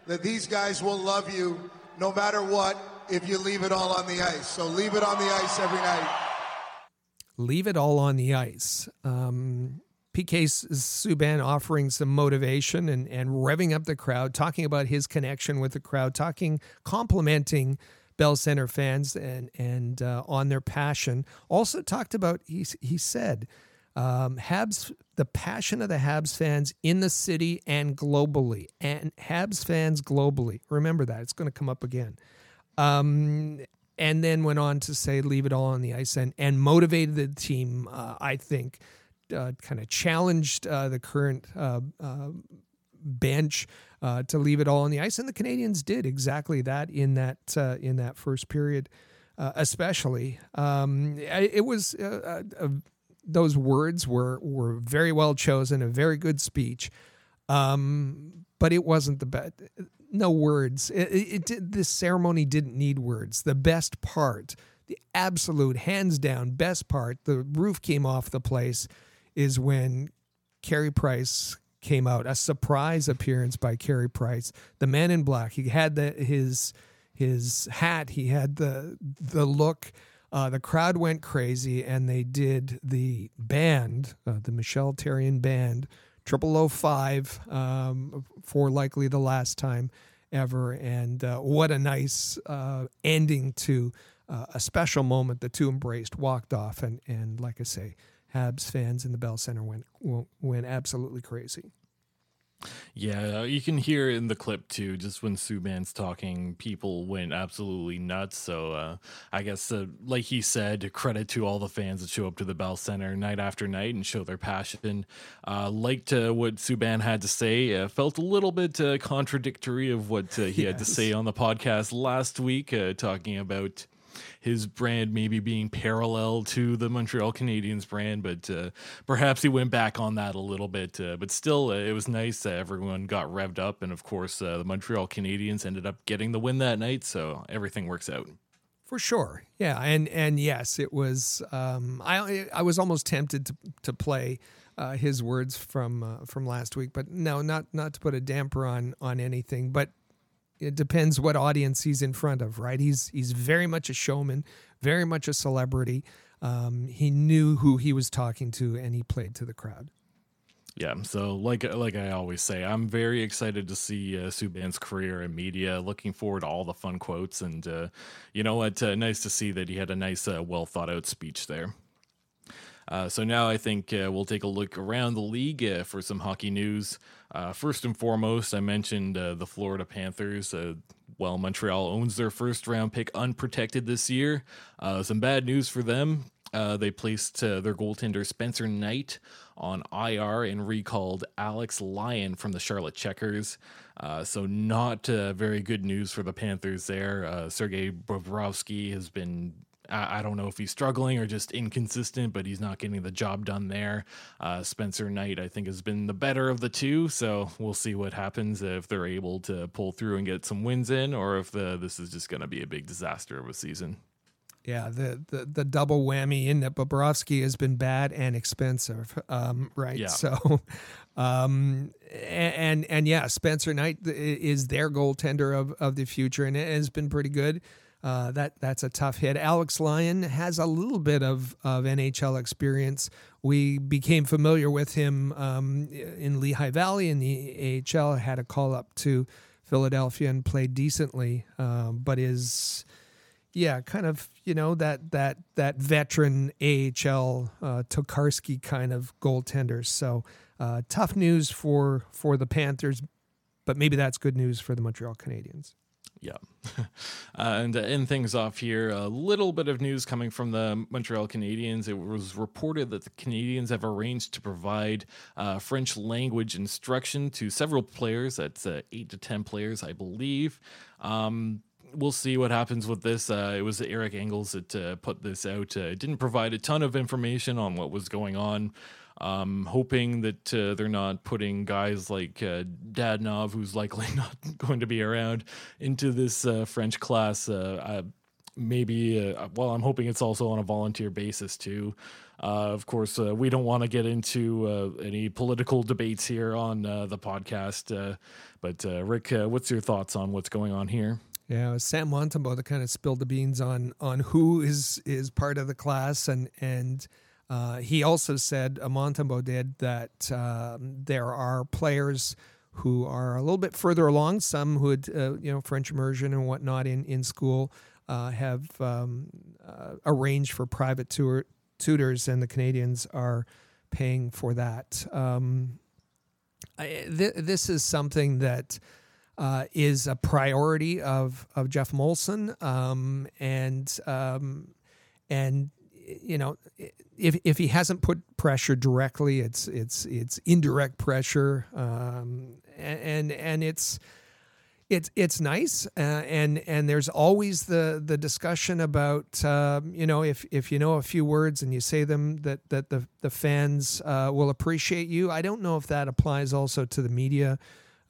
that these guys will love you no matter what if you leave it all on the ice. So leave it on the ice every night. Leave it all on the ice. Um, PK Subban offering some motivation and, and revving up the crowd, talking about his connection with the crowd, talking, complimenting Bell Center fans and and uh, on their passion. Also talked about he he said um, Habs the passion of the Habs fans in the city and globally, and Habs fans globally. Remember that it's going to come up again. Um, and then went on to say, leave it all on the ice and, and motivated the team, uh, I think, uh, kind of challenged uh, the current uh, uh, bench uh, to leave it all on the ice. And the Canadiens did exactly that in that, in that first period, especially. Um, it was those words were, were very well chosen, a very good speech. Um, but it wasn't the best no words. It, it, it, this ceremony didn't need words. The best part, the absolute hands down best part, the roof came off the place, is when Carey Price came out. A surprise appearance by Carey Price, the man in black. He had the, his his hat. He had the the look. Uh, the crowd went crazy, and they did the band, uh, the Michel Therrien band, triple O five um, for likely the last time, ever. And uh, what a nice uh, ending to uh, a special moment. The two embraced, walked off, and and like I say, Habs fans in the Bell Center went went absolutely crazy. Yeah, you can hear in the clip too, just when Subban's talking, people went absolutely nuts. So uh, I guess, uh, like he said, credit to all the fans that show up to the Bell Center night after night and show their passion. Uh, liked uh, what Subban had to say. Uh, felt a little bit uh, contradictory of what he yes. had to [laughs] say on the podcast last week, talking about his brand maybe being parallel to the Montreal Canadiens brand, but uh, perhaps he went back on that a little bit. Uh, but still, uh, it was nice that everyone got revved up, and of course, uh, the Montreal Canadiens ended up getting the win that night, so everything works out. For sure, yeah, and and yes, it was. Um, I I was almost tempted to to play. Uh, his words from uh, from last week. But no, not not to put a damper on on anything. But it depends what audience he's in front of, right? He's he's very much a showman, very much a celebrity. Um, he knew who he was talking to, and he played to the crowd. Yeah, so like like I always say, I'm very excited to see uh, Subban's career in media. Looking forward to all the fun quotes, and uh, you know what? Uh, nice to see that he had a nice, uh, well thought out speech there. Uh, so now I think uh, we'll take a look around the league uh, for some hockey news. Uh, first and foremost, I mentioned uh, the Florida Panthers. Uh, well, Montreal owns their first round pick unprotected this year. some bad news for them. they placed their goaltender Spencer Knight on IR and recalled Alex Lyon from the Charlotte Checkers. Uh, so not uh, very good news for the Panthers there. Uh, Sergei Bobrovsky has been I, don't know if he's struggling or just inconsistent, but he's not getting the job done there. Uh, Spencer Knight, I think, has been the better of the two. So we'll see what happens if they're able to pull through and get some wins in, or if the, this is just going to be a big disaster of a season. Yeah, the, the the double whammy in that Bobrovsky has been bad and expensive, um, right? Yeah. So, [laughs] um, and, and, and yeah, Spencer Knight is their goaltender of of the future, and it has been pretty good. Uh, that that's a tough hit. Alex Lyon has a little bit of, of NHL experience. We became familiar with him um, in Lehigh Valley in the AHL. Had a call up to Philadelphia and played decently, um, but is yeah, kind of you know that that that veteran AHL uh, Tokarski kind of goaltender. So uh, tough news for for the Panthers, but maybe that's good news for the Montreal Canadiens. Yeah. [laughs] uh, and to end things off here, a little bit of news coming from the Montreal Canadiens. It was reported that the Canadiens have arranged to provide uh, French language instruction to several players. That's uh, eight to 10 players, I believe. Um, we'll see what happens with this. Uh, it was Eric Engels that uh, put this out. Uh, it didn't provide a ton of information on what was going on. Um, hoping that uh, they're not putting guys like uh, Dadonov, who's likely [laughs] not going to be around, into this uh, French class. Uh, maybe, uh, well, I'm hoping it's also on a volunteer basis too. Uh, of course, we don't want to get into any political debates here on the podcast. but Rick, what's your thoughts on what's going on here? Yeah, Sam Montembeault that kind of spilled the beans on on who is is part of the class and and uh, he also said, Montembeault did, that um, there are players who are a little bit further along, some who had, uh, you know, French immersion and whatnot in, in school, uh, have um, uh, arranged for private tour, tutors, and the Canadiens are paying for that. Um, I, th- this is something that uh, is a priority of, of Geoff Molson, um, and um, and you know, if if he hasn't put pressure directly, it's it's it's indirect pressure, um, and and it's it's it's nice, uh, and and there's always the the discussion about um, you know if if you know a few words and you say them that that the the fans uh, will appreciate you. I don't know if that applies also to the media.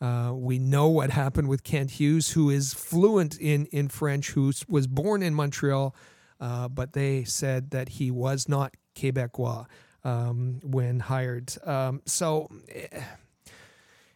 Uh, we know what happened with Kent Hughes, who is fluent in in French, who was born in Montreal uh, but they said that he was not Quebecois um, when hired. Um, so. Eh,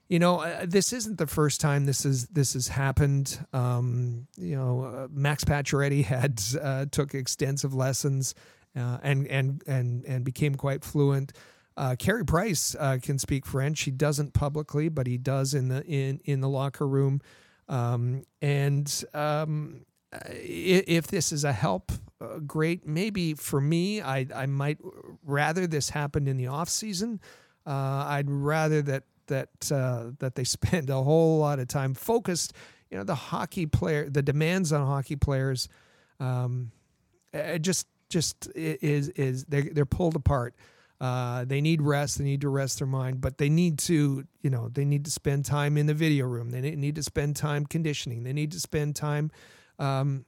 you know, uh, this isn't the first time this is this has happened. Um, you know, uh, Max Pacioretty [laughs] had uh, took extensive lessons uh, and and and and became quite fluent. Uh, Carey Price uh, can speak French. He doesn't publicly, but he does in the in in the locker room. Um, and um, if this is a help, uh, great. Maybe for me, I, I might rather this happened in the off season. Uh, I'd rather that that uh, that they [laughs] spend a whole lot of time focused. You know, the hockey player, the demands on hockey players, um, just just is is they they're pulled apart. Uh, they need rest. They need to rest their mind, but they need to, you know, they need to spend time in the video room. They need to spend time conditioning. They need to spend time um,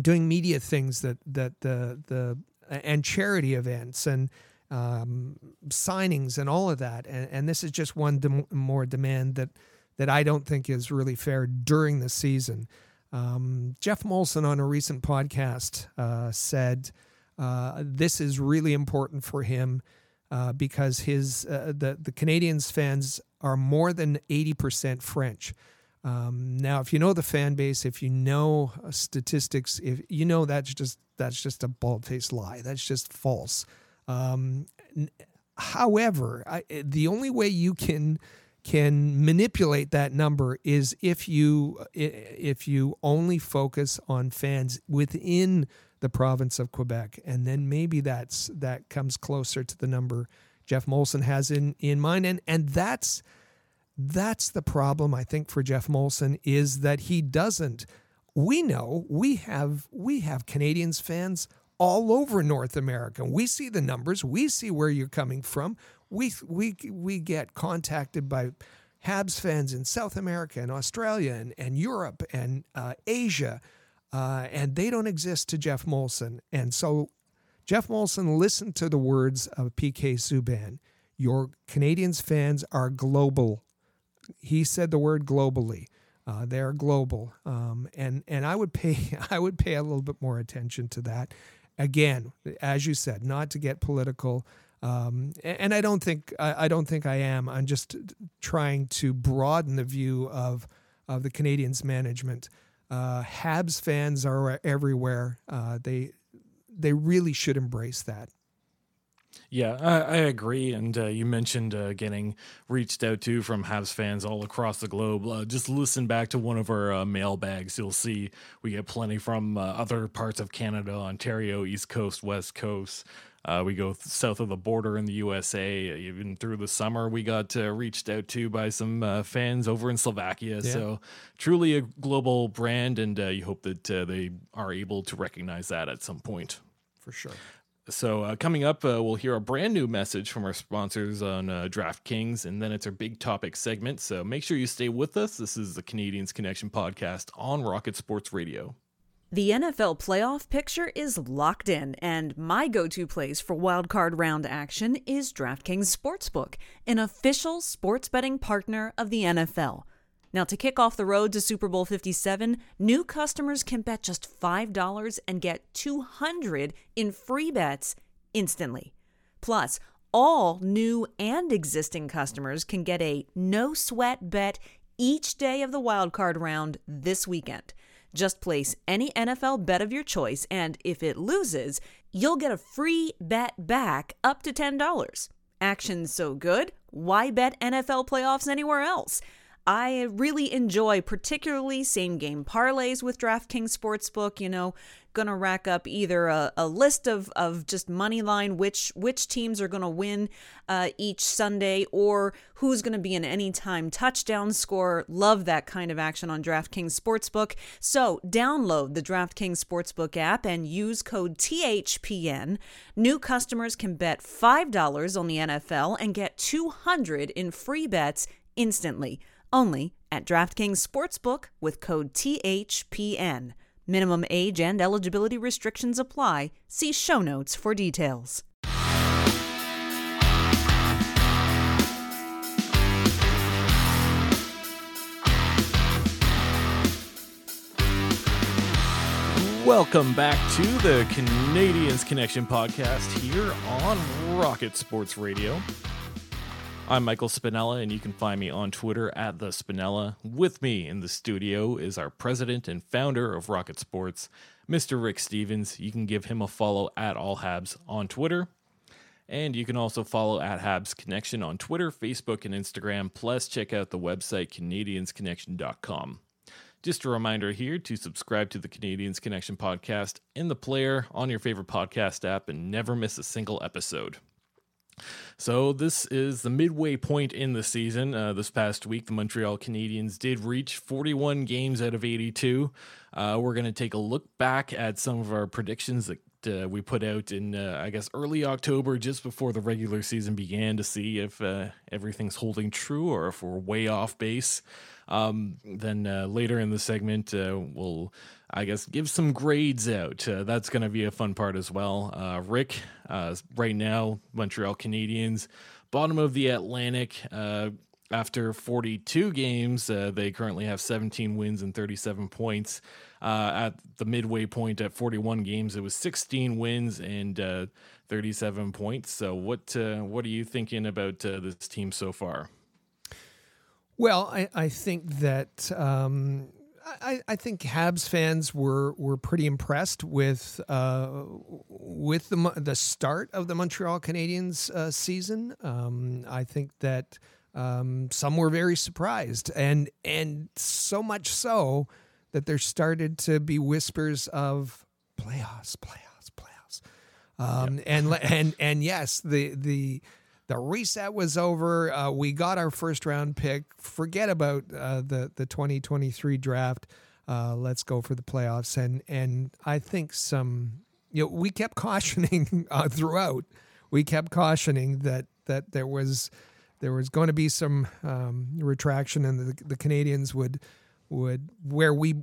doing media things that that the the and charity events and um, signings and all of that. And, and this is just one dem- more demand that that I don't think is really fair during the season. Um, Geoff Molson on a recent podcast uh, said uh, this is really important for him uh, because his uh, the the Canadiens fans are more than eighty percent French. Um, now, if you know the fan base, if you know uh, statistics, if you know that's just that's just a bald faced lie. That's just false. Um, however, I, the only way you can can manipulate that number is if you if you only focus on fans within the province of Quebec, and then maybe that's that comes closer to the number Geoff Molson has in in mind, and and that's that's the problem I think for Geoff Molson is that he doesn't. We know we have we have Canadiens fans all over North America. We see the numbers. We see where you're coming from we we we get contacted by Habs fans in South America and Australia and, and Europe and uh, Asia, uh, and they don't exist to Geoff Molson. And so Geoff Molson listened to the words of PK Subban. Your Canadiens fans are global. He said the word globally. Uh, they're global, um, and and I would pay [laughs] I would pay a little bit more attention to that. Again, as you said, not to get political, um, and I don't think I, don't think I am. I'm just trying to broaden the view of of the Canadiens' management. Uh, Habs fans are everywhere. Uh, they they really should embrace that. Yeah, I, I agree. And uh, you mentioned uh, getting reached out to from Habs fans all across the globe. Uh, just listen back to one of our uh, mailbags. You'll see we get plenty from uh, other parts of Canada, Ontario, East Coast, West Coast. Uh, we go south of the border in the USA. Even through the summer, we got uh, reached out to by some uh, fans over in Slovakia. Yeah. So truly a global brand, and uh, you hope that uh, they are able to recognize that at some point. For sure. So uh, coming up, we'll hear a brand new message from our sponsors on DraftKings, and then it's our big topic segment. So make sure you stay with us. This is the Canadiens Connection podcast on Rocket Sports Radio. The NFL playoff picture is locked in, and my go to place for wildcard round action is DraftKings Sportsbook, an official sports betting partner of the NFL. Now, to kick off the road to Super Bowl 57, new customers can bet just $5 and get 200 in free bets instantly. Plus, all new and existing customers can get a no sweat bet each day of the wildcard round this weekend. Just place any NFL bet of your choice, and if it loses, you'll get a free bet back up to $10. Action's so good, why bet NFL playoffs anywhere else? I really enjoy particularly same game parlays with DraftKings Sportsbook, you know, gonna rack up either a, a list of, of just money line which which teams are gonna win uh, each Sunday or who's gonna be an anytime touchdown score. Love that kind of action on DraftKings Sportsbook. So download the DraftKings Sportsbook app and use code THPN. New customers can bet $5 on the NFL and get 200 in free bets instantly only at DraftKings Sportsbook with code THPN. Minimum age and eligibility restrictions apply. See show notes for details. Welcome back to the Canadiens Connection podcast here on Rocket Sports Radio. I'm Michael Spinella, and you can find me on Twitter at the Spinella. With me in the studio is our president and founder of Rocket Sports, Mr. Rick Stevens. You can give him a follow at All Habs on Twitter. And you can also follow at Habs Connection on Twitter, Facebook, and Instagram. Plus, check out the website CanadiensConnection.com. Just a reminder here to subscribe to the Canadiens Connection podcast in the player on your favorite podcast app and never miss a single episode. So, this is the midway point in the season. Uh, this past week, the Montreal Canadiens did reach 41 games out of 82. Uh, we're going to take a look back at some of our predictions that uh, we put out in, uh, I guess, early October, just before the regular season began, to see if uh, everything's holding true or if we're way off base. Um, then uh, later in the segment, uh, we'll, I guess, give some grades out. Uh, that's going to be a fun part as well. Uh, Rick, uh, right now, Montreal Canadiens, bottom of the Atlantic. Uh, after 42 games, they currently have 17 wins and 37 points. at the midway point at 41 games, it was 16 wins and 37 points. So, what what are you thinking about this team so far? Well, I, I think that um, I, I think Habs fans were were pretty impressed with uh, with the the start of the Montreal Canadiens uh, season. Um, I think that um, some were very surprised, and and so much so that there started to be whispers of playoffs, playoffs, playoffs, um, yep. and and and yes, the the the reset was over. Uh, we got our first round pick. Forget about uh, the the 2023 draft. Uh, let's go for the playoffs. And and I think some you know we kept [laughs] cautioning uh, throughout. We kept cautioning that that there was there was going to be some um, retraction, and the, the Canadiens would would where we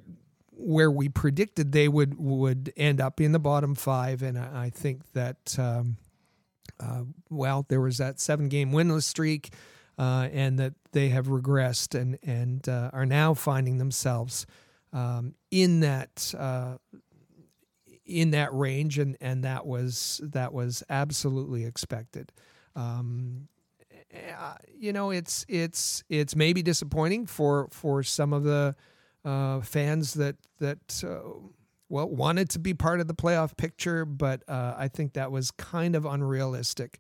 where we predicted they would would end up in the bottom five, and I, I think that um, uh, well, there was that seven game winless streak, uh, and that they have regressed and and uh, are now finding themselves um, in that uh, in that range, and and that was that was absolutely expected. Um, uh, you know, it's it's it's maybe disappointing for for some of the uh, fans that that well, wanted to be part of the playoff picture, but uh, I think that was kind of unrealistic.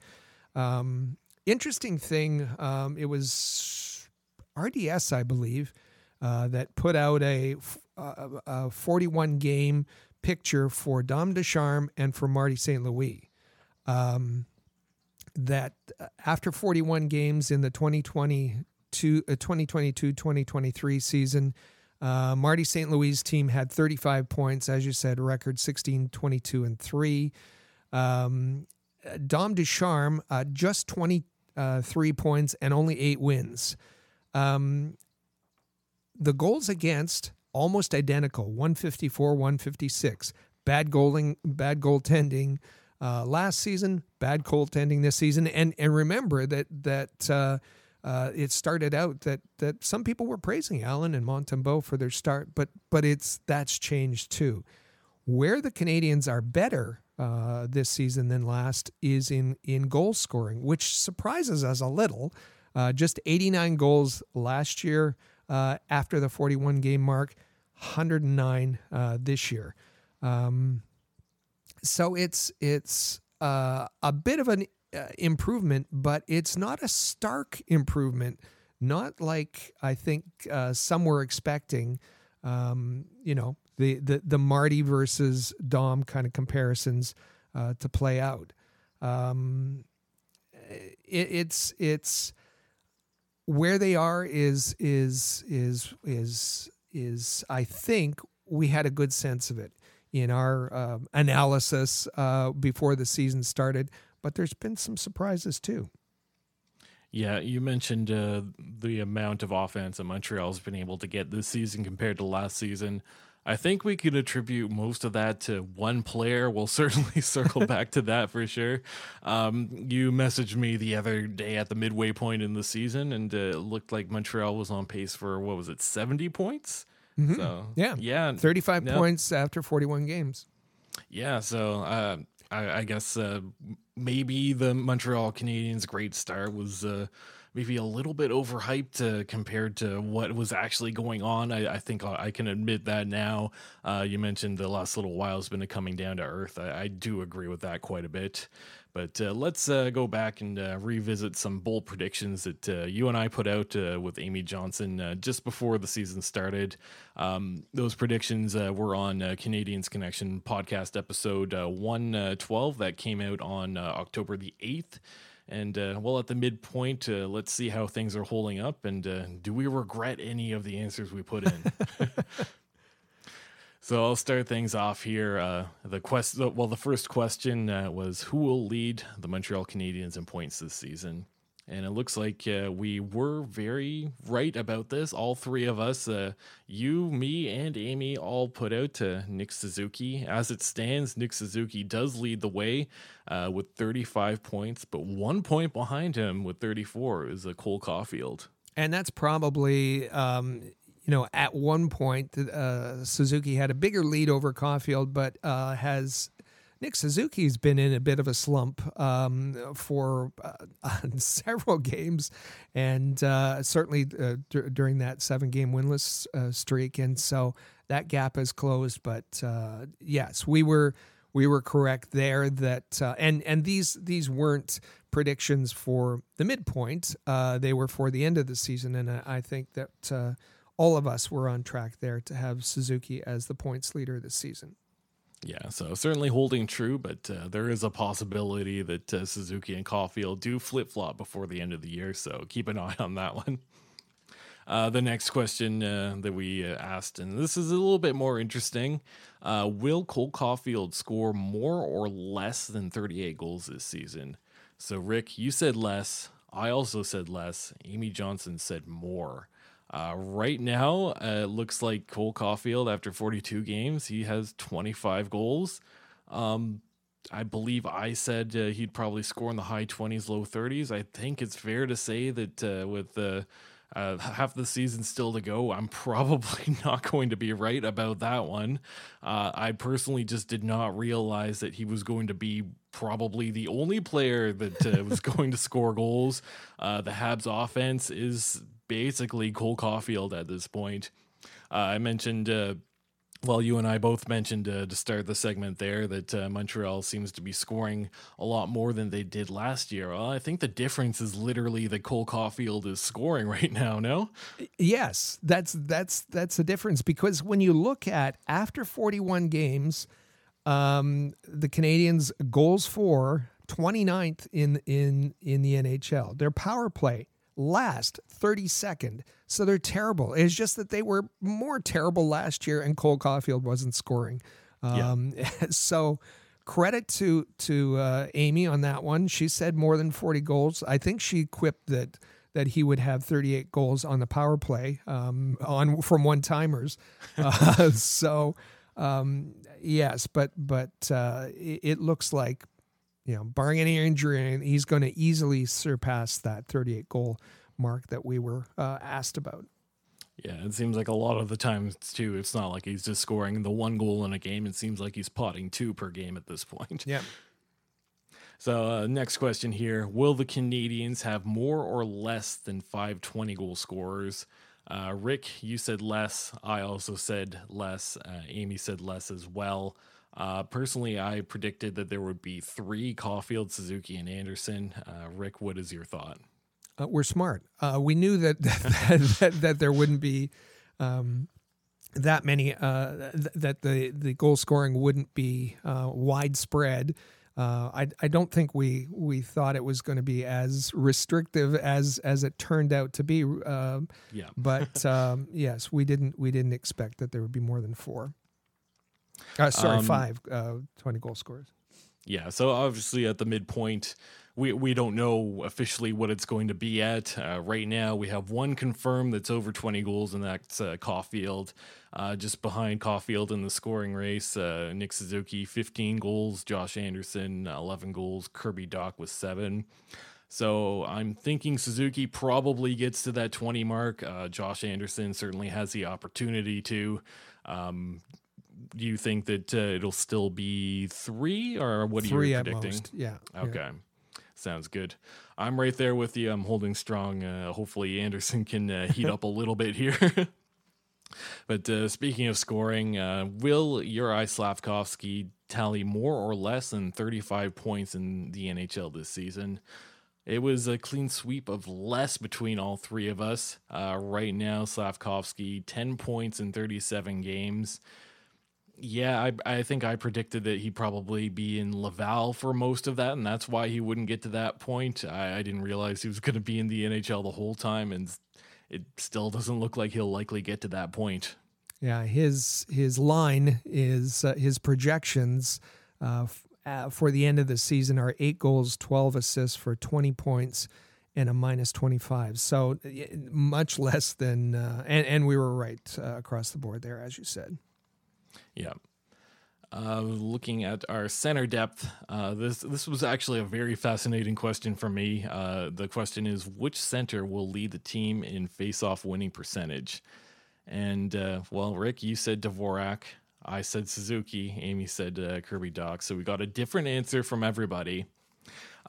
Um, interesting thing, um, it was RDS, I believe, uh, that put out a, a, a 41 game picture for Dom Ducharme and for Marty St. Louis. Um, that uh, after 41 games in the 2022 uh, 2022 2023 season, uh, Marty St. Louis' team had 35 points, as you said, record 16, 22, and 3. Um, Dom Ducharme, uh, just 23 uh, points and only eight wins. Um, the goals against almost identical 154 156 bad goaling bad goaltending uh, last season bad goaltending this season and and remember that that uh, uh, it started out that that some people were praising Allen and Montembeault for their start, but but it's that's changed too. Where the Canadiens are better uh, this season than last is in in goal scoring, which surprises us a little. Uh, just 89 goals last year uh, after the 41 game mark, 109 uh, this year. Um, so it's it's uh, a bit of an uh, improvement, but it's not a stark improvement. Not like I think uh, some were expecting. Um, you know, the, the the Marty versus Dom kind of comparisons uh, to play out. Um, it, it's it's where they are is is is is is I think we had a good sense of it in our uh, analysis uh, before the season started but there's been some surprises too. Yeah, you mentioned uh, the amount of offense that Montreal's been able to get this season compared to last season. I think we could attribute most of that to one player. We'll [laughs] certainly circle back to that for sure. Um, you messaged me the other day at the midway point in the season, and uh, it looked like Montreal was on pace for what was it, seventy points? Mm-hmm. So yeah, yeah, thirty-five points after forty-one games. Yeah, so uh, I, I guess uh, maybe the Montreal Canadiens' great start was uh, maybe a little bit overhyped uh, compared to what was actually going on. I, I think I can admit that now. Uh, you mentioned the last little while has been a coming down to earth. I, I, do agree with that quite a bit. But uh, let's uh, go back and uh, revisit some bold predictions that uh, you and I put out uh, with Amy Johnson uh, just before the season started. Um, those predictions were on Canadiens Connection podcast episode 112 that came out on October the 8th. And well, at the midpoint, let's see how things are holding up. And do we regret any of the answers we put in? [laughs] So I'll start things off here. Uh, the quest, well, the first question uh, was who will lead the Montreal Canadiens in points this season, and it looks like uh, we were very right about this. All three of us, uh, you, me, and Amy, all put out to Nick Suzuki. As it stands, Nick Suzuki does lead the way uh, with 35 points, but one point behind him with 34 is a Cole Caufield. And that's probably um, you know, at one point, uh, Suzuki had a bigger lead over Caufield, but uh, has Nick Suzuki's been in a bit of a slump um, for uh, [laughs] several games, and uh, certainly uh, d- during that seven-game winless uh, streak, and so that gap has closed. But yes, we were we were correct there. That and and these these weren't predictions for the midpoint; they were for the end of the season, and I, I think that all of us were on track there to have Suzuki as the points leader this season. Yeah, so certainly holding true, but uh, there is a possibility that uh, Suzuki and Caufield do flip flop before the end of the year. So keep an eye on that one. Uh, the next question uh, that we uh, asked, and this is a little bit more interesting uh, Will Cole Caufield score more or less than 38 goals this season? So, Rick, you said less. I also said less. Amy Johnson said more. Uh, right now, uh, it looks like Cole Caufield, after 42 games, he has 25 goals. Um, I believe I said uh, he'd probably score in the high 20s, low 30s. I think it's fair to say that uh, with uh, uh, half the season still to go, I'm [laughs] probably not going to be right about that one. I personally just did not realize that he was going to be probably the only player that was [laughs] going to score goals. the Habs offense is basically Cole Caufield at this point. Uh, I mentioned, uh, well, you and I both mentioned uh, to start the segment there that uh, Montreal seems to be scoring a lot more than they did last year. Well, I think the difference is literally that Cole Caufield is scoring [laughs] right now. No, yes, that's that's that's the difference because when you look at after 41 games, um, the Canadiens goals for 29th in in in the NHL. Their power play last 32nd. So they're terrible. It's just that they were more terrible last year and Cole Caufield wasn't scoring. Um, yeah. [laughs] so credit to to uh, Amy on that one. She said more than 40 goals. I think she quipped that that he would have 38 goals on the power play um, on from one timers. [laughs] Uh, so um, yes, but but uh, it, it, looks like you know, barring any injury, he's going to easily surpass that 38 goal mark that we were uh, asked about. Yeah, it seems like a lot of the times too. It's not like he's just scoring the one goal in a game. It seems like he's potting two per game at this point. Yeah. [laughs] So, uh, next question here: Will the Canadiens have more or less than five 20 goal scorers? Uh, Rick, you said less. I also said less. Uh, Amy said less as well. Uh, personally, I predicted that there would be three Caufield, Suzuki, and Anderson. Uh, Rick, what is your thought? Uh, we're smart. Uh, we knew that [laughs] that, that, that there wouldn't be um, that many. Uh, th- that the the goal scoring wouldn't be uh, widespread. I I don't think we we thought it was going to be as restrictive as as it turned out to be. Um, yeah. but um, yes, we didn't we didn't expect that there would be more than four. Uh, sorry, um, five uh, 20 goal scores. Yeah, so obviously at the midpoint, we we don't know officially what it's going to be at. Uh, right now, we have one confirmed that's over 20 goals, and that's uh, Caufield. Uh, just behind Caufield in the scoring race, uh, Nick Suzuki, 15 goals, Josh Anderson, 11 goals, Kirby Dach with seven. So I'm thinking Suzuki probably gets to that 20 mark. Uh, Josh Anderson certainly has the opportunity to. Um, do you think that uh, it'll still be three, or what three are you predicting? Most. Yeah. Okay. Yeah. Sounds good. I'm right there with you. I'm holding strong. Uh, hopefully, Anderson can uh, heat up a [laughs] little bit here. [laughs] but uh, speaking of scoring, uh, will Juraj Slafkovsky tally more or less than 35 points in the NHL this season. It was a clean sweep of less between all three of us. Uh, right now, Slafkovsky, 10 points in 37 games. Yeah, I, I think I predicted that he'd probably be in Laval for most of that, and that's why he wouldn't get to that point. I, I didn't realize he was going to be in the NHL the whole time, and it still doesn't look like he'll likely get to that point. Yeah, his his line is uh, his projections uh, f- uh, for the end of the season are eight goals, twelve assists for twenty points, and a minus twenty five. So much less than, uh, and and we were right uh, across the board there, as you said. Yeah. Uh, looking at our center depth, uh, this this was actually a very fascinating question for me. Uh, the question is, which center will lead the team in face-off winning percentage? And uh, well, Rick, you said Dvorak. I said Suzuki. Amy said uh, Kirby Dach. So we got a different answer from everybody.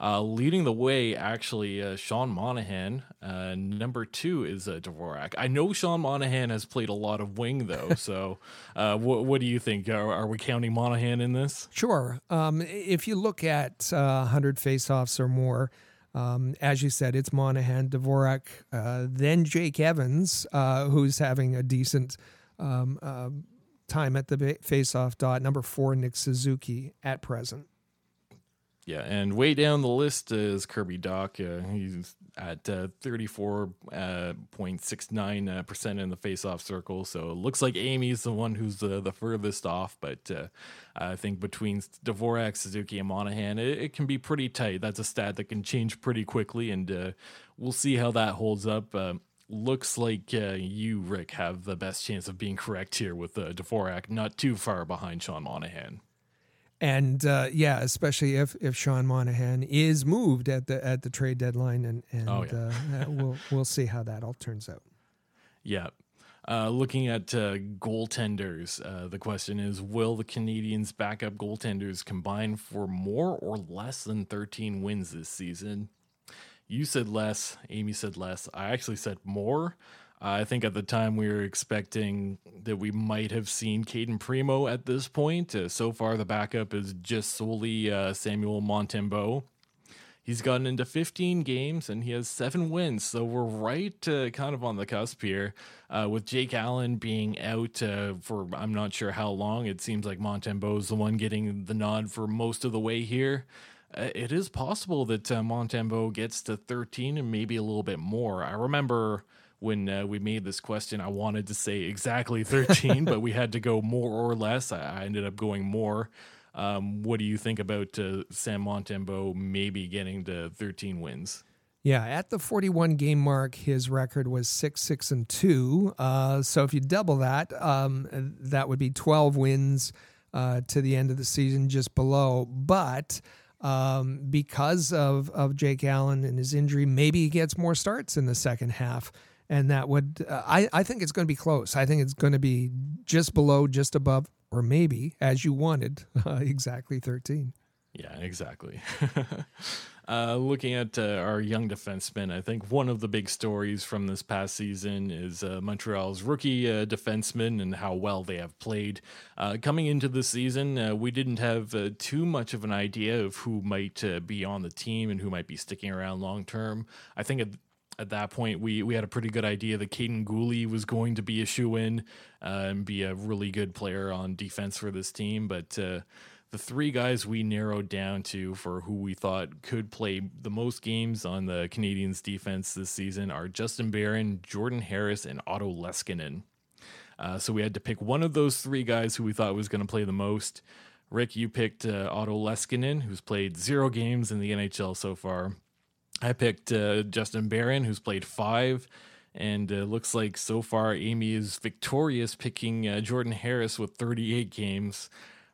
Uh, leading the way, actually, uh, Sean Monahan. Uh, number two is uh, Dvorak. I know Sean Monahan has played a lot of wing, though. [laughs] so, uh, what, what do you think? Are, are, we counting Monahan in this? Sure. Um, if you look at uh, 100 faceoffs or more, um, as you said, it's Monahan, Dvorak, uh, then Jake Evans, uh, who's having a decent um, uh, time at the faceoff dot. Number four, Nick Suzuki at present. Yeah, and way down the list is Kirby Dach. Uh, he's at uh, 34.69% uh, percent in the face-off circle. So it looks like Amy's the one who's the, the furthest off. But uh, I think between Dvorak, Suzuki, and Monahan, it, it, can be pretty tight. That's a stat that can change pretty quickly, and uh, we'll see how that holds up. Uh, looks like you, Rick, have the best chance of being correct here with uh, Dvorak, not too far behind Sean Monahan and uh, yeah, especially if if Sean Monahan is moved at the at the trade deadline, and and oh, yeah. uh, we'll we'll see how that all turns out. Yeah. Uh, looking at uh, goaltenders, uh, the question is Will the Canadiens' backup goaltenders combine for more or less than 13 wins this season? You said less. Amy said less. I actually said more. I think at the time we were expecting that we might have seen Cayden Primeau at this point. Uh, so far, the backup is just solely uh, Samuel Montembeault. He's gotten into 15 games and he has seven wins. So we're right uh, kind of on the cusp here. Uh, with Jake Allen being out uh, for I'm not sure how long, it seems like Montembeault is the one getting the nod for most of the way here. Uh, it is possible that uh, Montembeault gets to 13 and maybe a little bit more. I remember when uh, we made this question, I wanted to say exactly [laughs] 13, but we had to go more or less. I, I ended up going more. Um, what do you think about uh, Sam Montembeault maybe getting to 13 wins? Yeah, at the 41 game mark, his record was six, six, and two. Uh, so if you double that, um, that would be 12 wins uh, to the end of the season, just below. But um, because of, of Jake Allen and his injury, maybe he gets more starts in the second half and that would uh, I, I think it's going to be close. I think it's going to be just below just above or maybe as you wanted [laughs] uh, exactly 13 yeah exactly. [laughs] Uh, looking at uh, our young defensemen i think one of the big stories from this past season is uh, montreal's rookie uh, defensemen and how well they have played. Coming into the season we didn't have too much of an idea of who might be on the team and who might be sticking around long term. I think at that point, we we had a pretty good idea that Kaiden Guhle was going to be a shoe in uh, and be a really good player on defense for this team. But uh, the three guys we narrowed down to for who we thought could play the most games on the Canadiens defense this season are Justin Barron, Jordan Harris, and Otto Leskinen. Uh, so we had to pick one of those three guys who we thought was going to play the most. Rick, you picked uh, Otto Leskinen, who's played zero games in the NHL so far. I picked uh, Justin Barron, who's played five, and uh, looks like so far Amy is victorious, picking uh, Jordan Harris with 38 games.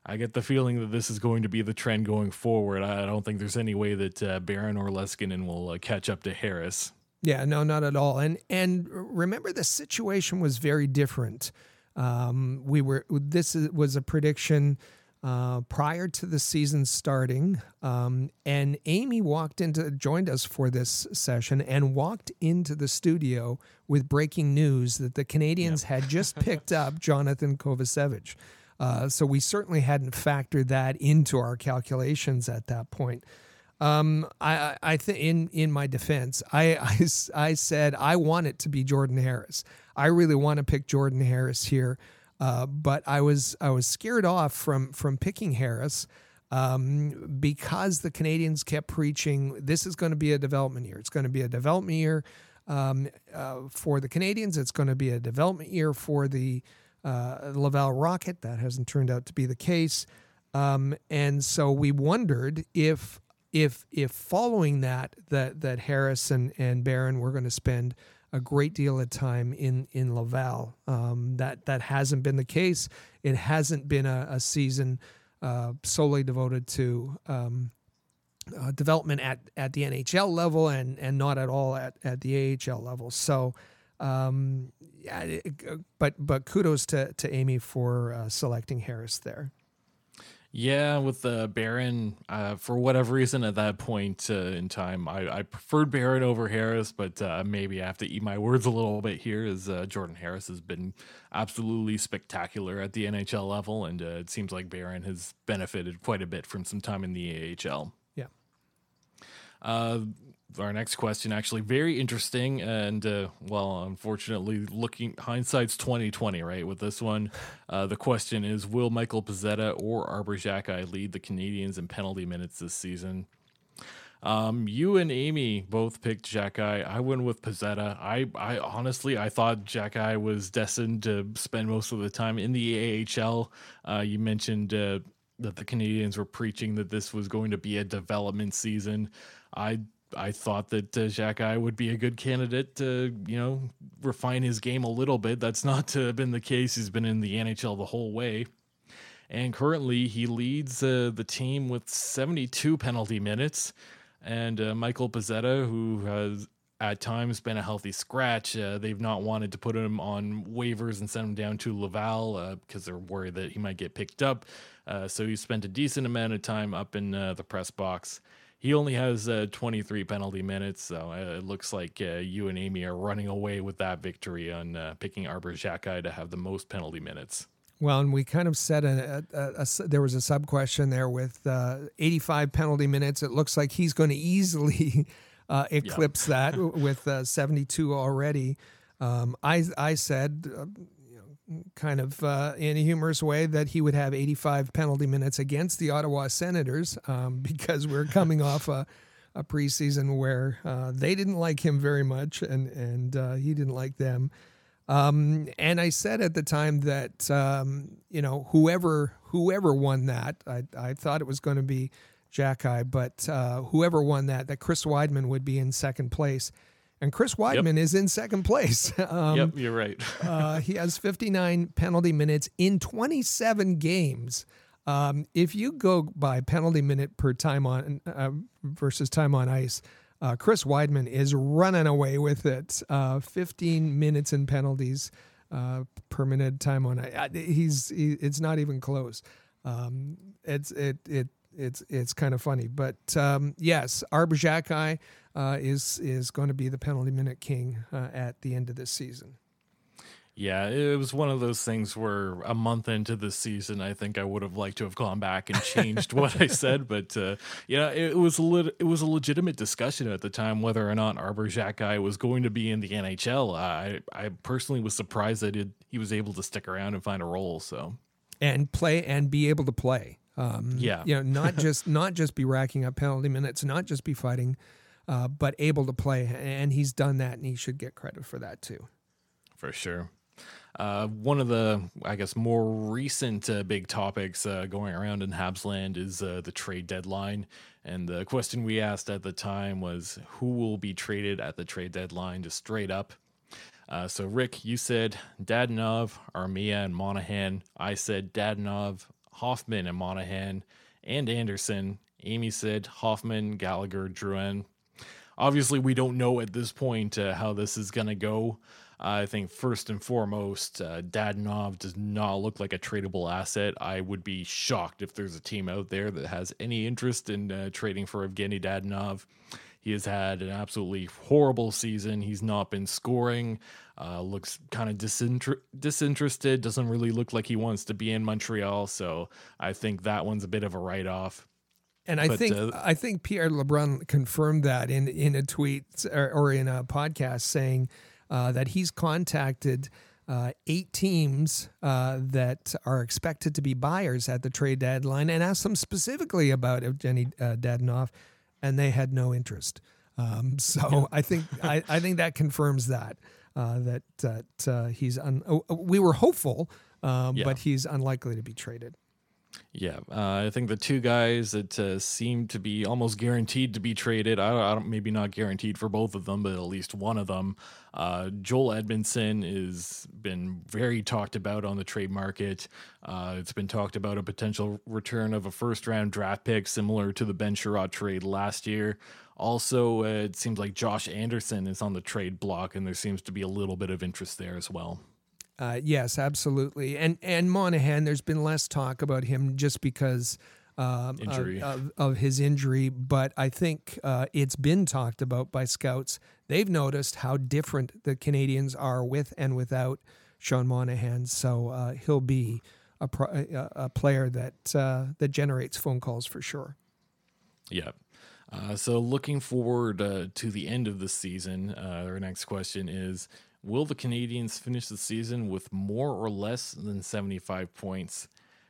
I get the feeling that this is going to be the trend going forward. I don't think there's any way that uh, Barron or Leskinen will uh, catch up to Harris. Yeah, no, not at all. And and remember, the situation was very different. Um, we were this was a prediction uh, prior to the season starting. Um, and Amy walked into, joined us for this session and walked into the studio with breaking news that the Canadiens yep. had just picked up [laughs] Jonathan Kovacevic. Uh, so we certainly hadn't factored that into our calculations at that point. Um, I, I think in in my defense, I, I, I said I want it to be Jordan Harris. I really want to pick Jordan Harris here, uh, but I was I was scared off from from picking Harris um, because the Canadiens kept preaching this is going to be a development year. It's going to be a development year um, uh, for the Canadiens. It's going to be a development year for the uh, Laval Rocket. That hasn't turned out to be the case. Um, and so we wondered if if if following that that that Harris and, and Barron were going to spend a great deal of time in in Laval. Um, that that hasn't been the case. It hasn't been a, a season uh, solely devoted to um, uh, development at, at the NHL level and and not at all at, at the AHL level. So. Um, yeah, but but kudos to, to Amy for uh, selecting Harris there. Yeah, with uh, Barron, uh, for whatever reason at that point uh, in time, I, I preferred Barron over Harris, but uh, maybe I have to eat my words a little bit here as uh, Jordan Harris has been absolutely spectacular at the NHL level, and uh, it seems like Barron has benefited quite a bit from some time in the AHL. Yeah. Uh, our next question actually very interesting and uh, well unfortunately looking hindsight's 2020 right with this one uh, the question is will michael pezzetta or arber xhekaj lead the canadiens in penalty minutes this season um, you and Amy both picked Xhekaj. I went with Pezzetta. I, I honestly, I thought Xhekaj was destined to spend most of the time in the AHL. Uh, you mentioned uh, that the Canadiens were preaching that this was going to be a development season. I I thought that uh, Xhekaj would be a good candidate to, you know, refine his game a little bit. That's not uh, been the case. He's been in the NHL the whole way. And currently, he leads uh, the team with 72 penalty minutes. And uh, Michael Pezzetta, who has at times been a healthy scratch, uh, they've not wanted to put him on waivers and send him down to Laval because uh, they're worried that he might get picked up. so he spent a decent amount of time up in the press box he only has uh, 23 penalty minutes, so uh, it looks like uh, you and Amy are running away with that victory on uh, picking Arber Xhekaj to have the most penalty minutes. Well, and we kind of said a, a, a, there was a sub question there with uh, 85 penalty minutes. It looks like he's going to easily [laughs] uh, eclipse that [laughs] with 72 already. Um, I I said kind of uh, in a humorous way that he would have 85 penalty minutes against the Ottawa Senators um, [laughs] because we're coming off a, a preseason where uh, they didn't like him very much and and uh, he didn't like them. Um, and I said at the time that um, you know whoever whoever won that, I, I thought it was going to be Xhekaj, but uh, whoever won that, that Chris Wideman would be in second place and Chris Wideman yep. is in second place. [laughs] Um, yep, you're right. [laughs] uh, he has 59 penalty minutes in 27 games. Um, if you go by penalty minute per time on uh, versus time on ice, uh, Chris Wideman is running away with it. Uh, 15 minutes in penalties uh, per minute time on ice. He's he, it's not even close. Um, it's it it it's it's kind of funny, but um, yes, Arber Xhekaj uh, is is going to be the penalty minute king uh, at the end of this season. Yeah, it was one of those things where a month into the season, I think I would have liked to have gone back and changed what I [laughs] said, but uh, yeah, it was a lit- it was a legitimate discussion at the time whether or not Arber Xhekaj was going to be in the NHL. I I personally was surprised that it, he was able to stick around and find a role. So and play and be able to play. Um, yeah, you know, not [laughs] just not just be racking up penalty minutes, not just be fighting uh, but able to play. And he's done that, and he should get credit for that too. For sure. Uh, one of the, I guess, more recent uh, big topics uh, going around in Habsland is uh, the trade deadline. And the question we asked at the time was who will be traded at the trade deadline, just straight up. Uh, so, Rick, you said Dadonov, Armia, and Monahan. I said Dadonov, Hoffman, and Monahan, and Anderson. Amy said Hoffman, Gallagher, Drouin, obviously we don't know at this point uh, how this is going to go. I think first and foremost, uh, Dadonov does not look like a tradable asset. I would be shocked if there's a team out there that has any interest in uh, trading for Evgeny Dadonov. He has had an absolutely horrible season. He's not been scoring. Uh, looks kind of disinter- disinterested. Doesn't really look like he wants to be in Montreal. So I think that one's a bit of a write off. And I But, think uh, I think Pierre LeBrun confirmed that in in a tweet or, or in a podcast saying uh, that he's contacted uh, eight teams uh, that are expected to be buyers at the trade deadline and asked them specifically about Evgeny uh, Dadonov, and they had no interest. Um, [laughs] so I think I, I think that confirms that uh, that that uh, he's un- oh, we were hopeful, um, Yeah. but he's unlikely to be traded. Yeah, uh, I think the two guys that uh, seem to be almost guaranteed to be traded. I don't, I don't, maybe not guaranteed for both of them, but at least one of them. Uh, Joel Edmundson has been very talked about on the trade market. Uh, it's been talked about a potential return of a first round draft pick, similar to the Ben Chiarot trade last year. Also, uh, it seems like Josh Anderson is on the trade block, and there seems to be a little bit of interest there as well. Uh, yes, absolutely. And and Monahan, there's been less talk about him just because um, of- Of, of his injury, but I think uh, it's been talked about by scouts. They've noticed how different the Canadiens are with and without Sean Monahan. So uh, he'll be a, pro, a, a player that uh, that generates phone calls for sure. Yeah. Uh, so looking forward uh, to the end of the season, uh, our next question is Will the Canadiens finish the season with more or less than 75 points?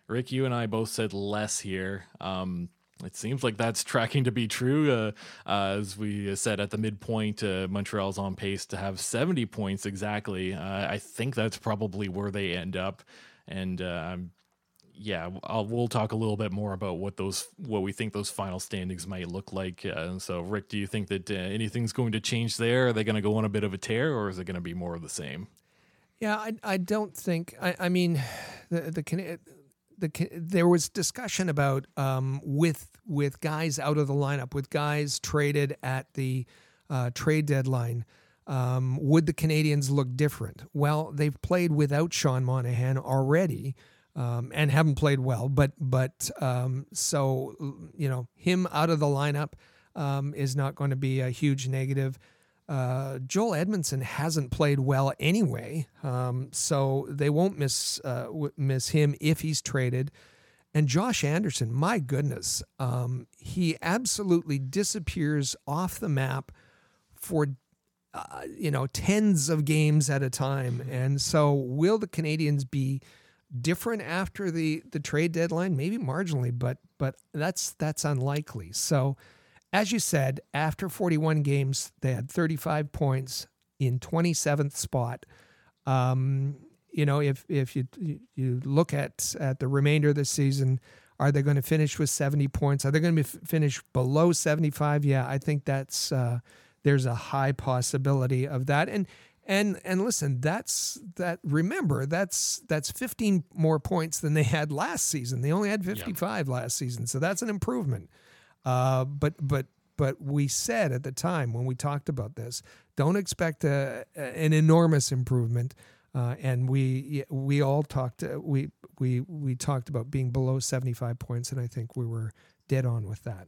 Rick, you and I both said less here. Um, it seems like that's tracking to be true. Uh, uh, as we said at the midpoint, uh, Montreal's on pace to have 70 points exactly. Uh, I think that's probably where they end up. And uh, I'm yeah, I'll, we'll talk a little bit more about what those what we think those final standings might look like. Uh, so, Rick, do you think that uh, anything's going to change there? Are they going to go on a bit of a tear, or is it going to be more of the same? Yeah, I, I don't think. I, I mean, [sighs] the the, the there was discussion about um, with with guys out of the lineup, with guys traded at the uh, trade deadline. Um, would the Canadiens look different? Well, they've played without Sean Monahan already. Um, and haven't played well, but but um, so you know him out of the lineup um, is not going to be a huge negative. Uh, Joel Edmundson hasn't played well anyway, um, so they won't miss uh, miss him if he's traded. And Josh Anderson, my goodness, um, he absolutely disappears off the map for uh, you know tens of games at a time. And so, will the Canadiens be different after the the trade deadline? Maybe marginally, but but that's that's unlikely. So as you said, after 41 games, they had 35 points in 27th spot. Um, you know, if if you you look at at the remainder of the season, are they going to finish with 70 points? Are they going to be finish below 75? Yeah, I think that's uh, there's a high possibility of that. And and and listen, that's that. Remember, that's that's 15 more points than they had last season. They only had 55 last season, so that's an improvement. Uh, but but but we said at the time when we talked about this, don't expect a, an enormous improvement. Uh, and we we all talked uh, we we we talked about being below 75 points, and I think we were dead on with that.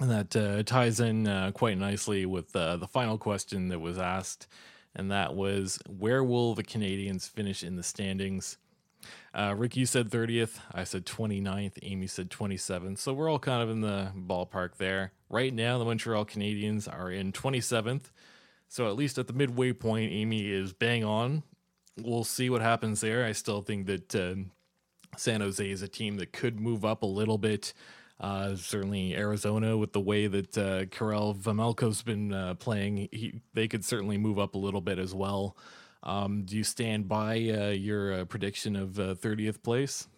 And that uh, ties in uh, quite nicely with uh, the final question that was asked, and that was where will the Canadiens finish in the standings? Uh, Rick, you said 30th. I said 29th. Amy said 27th. So we're all kind of in the ballpark there. Right now, the Montreal Canadiens are in 27th. So at least at the midway point, Amy is bang on. We'll see what happens there. I still think that uh, San Jose is a team that could move up a little bit. Uh, certainly Arizona, with the way that uh, Karel Vejmelka's been uh, playing, he, they could certainly move up a little bit as well. Um, do you stand by uh, your uh, prediction of uh, 30th place?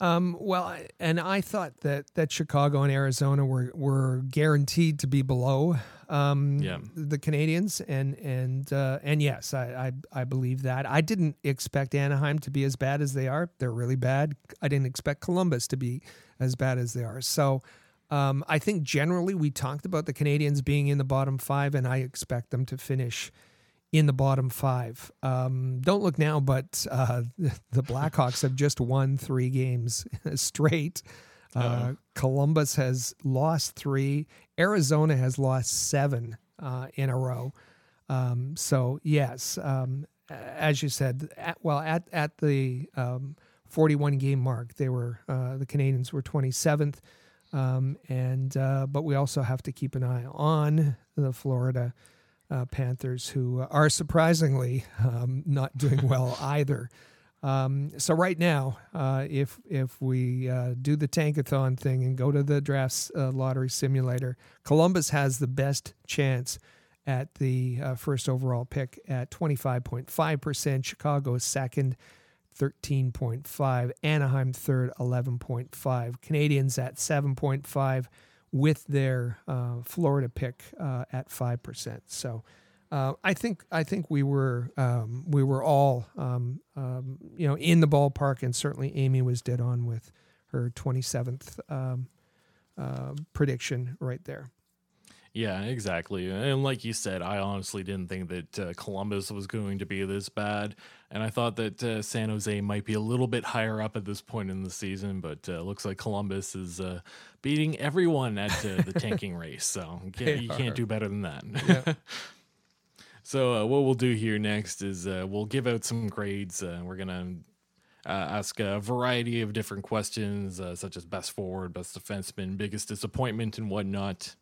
Um, well, and I thought that that Chicago and Arizona were were guaranteed to be below um, Yeah. the Canadiens, and and uh, and yes, I, I I believe that. I didn't expect Anaheim to be as bad as they are. They're really bad. I didn't expect Columbus to be as bad as they are. So. Um, I think generally we talked about the Canadiens being in the bottom five, and I expect them to finish in the bottom five. Um, don't look now, but uh, [laughs] the Blackhawks have just won three games [laughs] straight. Uh, Columbus has lost three. Arizona has lost seven uh, in a row. Um, so yes, um, as you said, at, well at at the um, 41 game mark, they were uh, the Canadiens were 27th, um, and uh, but we also have to keep an eye on the Florida uh, Panthers, who are surprisingly um, not doing [laughs] well either. Um, so right now, uh, if if we uh, do the tankathon thing and go to the drafts uh, lottery simulator, Columbus has the best chance at the uh, first overall pick at 25.5%. Chicago is second, 13.5. Anaheim third, 11.5. Canadiens at 7.5 with their uh, Florida pick uh, at 5%. So uh, I think I think we were um, we were all um, um, you know in the ballpark, and certainly Amy was dead on with her 27th um, uh, prediction right there. Yeah, exactly. And like you said, I honestly didn't think that uh, Columbus was going to be this bad, and I thought that uh, San Jose might be a little bit higher up at this point in the season. But uh, looks like Columbus is uh, beating everyone at uh, the tanking [laughs] race, so you can't, you can't do better than that. Yeah. [laughs] so uh, what we'll do here next is we'll give out some grades. we're gonna. ask a variety of different questions, such as best forward, best defenseman, biggest disappointment, and whatnot.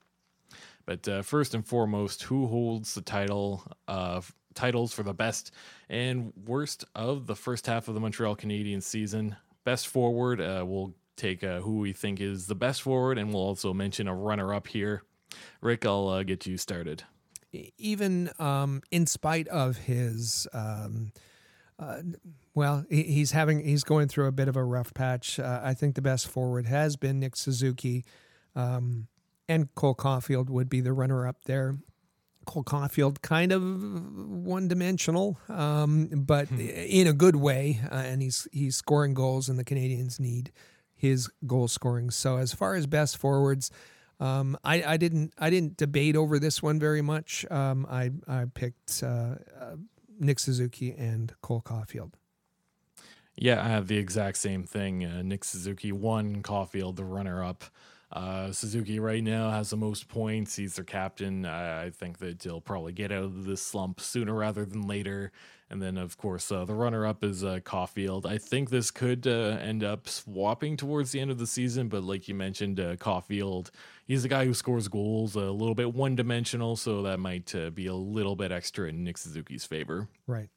But uh, first and foremost, who holds the title of titles for the best and worst of the first half of the Montreal Canadiens season? Best forward, uh, we'll take uh, who we think is the best forward, and we'll also mention a runner-up here. Rick, I'll uh, get you started. Even um, in spite of his. Um, uh, well, he's having he's going through a bit of a rough patch. Uh, I think the best forward has been Nick Suzuki. Um, and Cole Caufield would be the runner up there. Cole Caufield, kind of one dimensional, um, but hmm. in a good way, uh, and he's he's scoring goals, and the Canadiens need his goal scoring. So as far as best forwards, um, I, I, didn't I didn't debate over this one very much. Um, I I picked uh, uh, Nick Suzuki and Cole Caufield. Yeah, I have the exact same thing. Uh, Nick Suzuki one, Caufield the runner up. Uh, Suzuki right now has the most points. He's their captain. I, I, think that he'll probably get out of this slump sooner rather than later. And then, of course, uh, the runner up is uh, Caufield. I think this could uh, end up swapping towards the end of the season, but like you mentioned, uh, Caufield, he's the guy who scores goals, a little bit one dimensional, so that might uh, be a little bit extra in Nick Suzuki's favor. Right.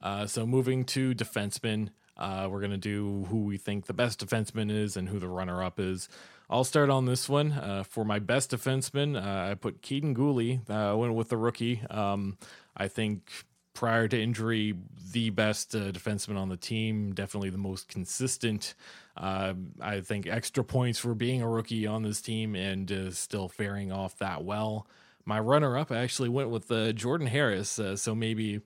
Uh, so moving to defensemen, we're going to do who we think the best defenseman is and who the runner up is. I'll start on this one. Uh, for my best defenseman, uh, I put Kaiden. Uh, I went with the rookie. Um, I think prior to injury, the best uh, defenseman on the team, definitely the most consistent. Uh, I think extra points for being a rookie on this team and uh, still faring off that well. My runner up, I actually went with Jordan Harris. so maybe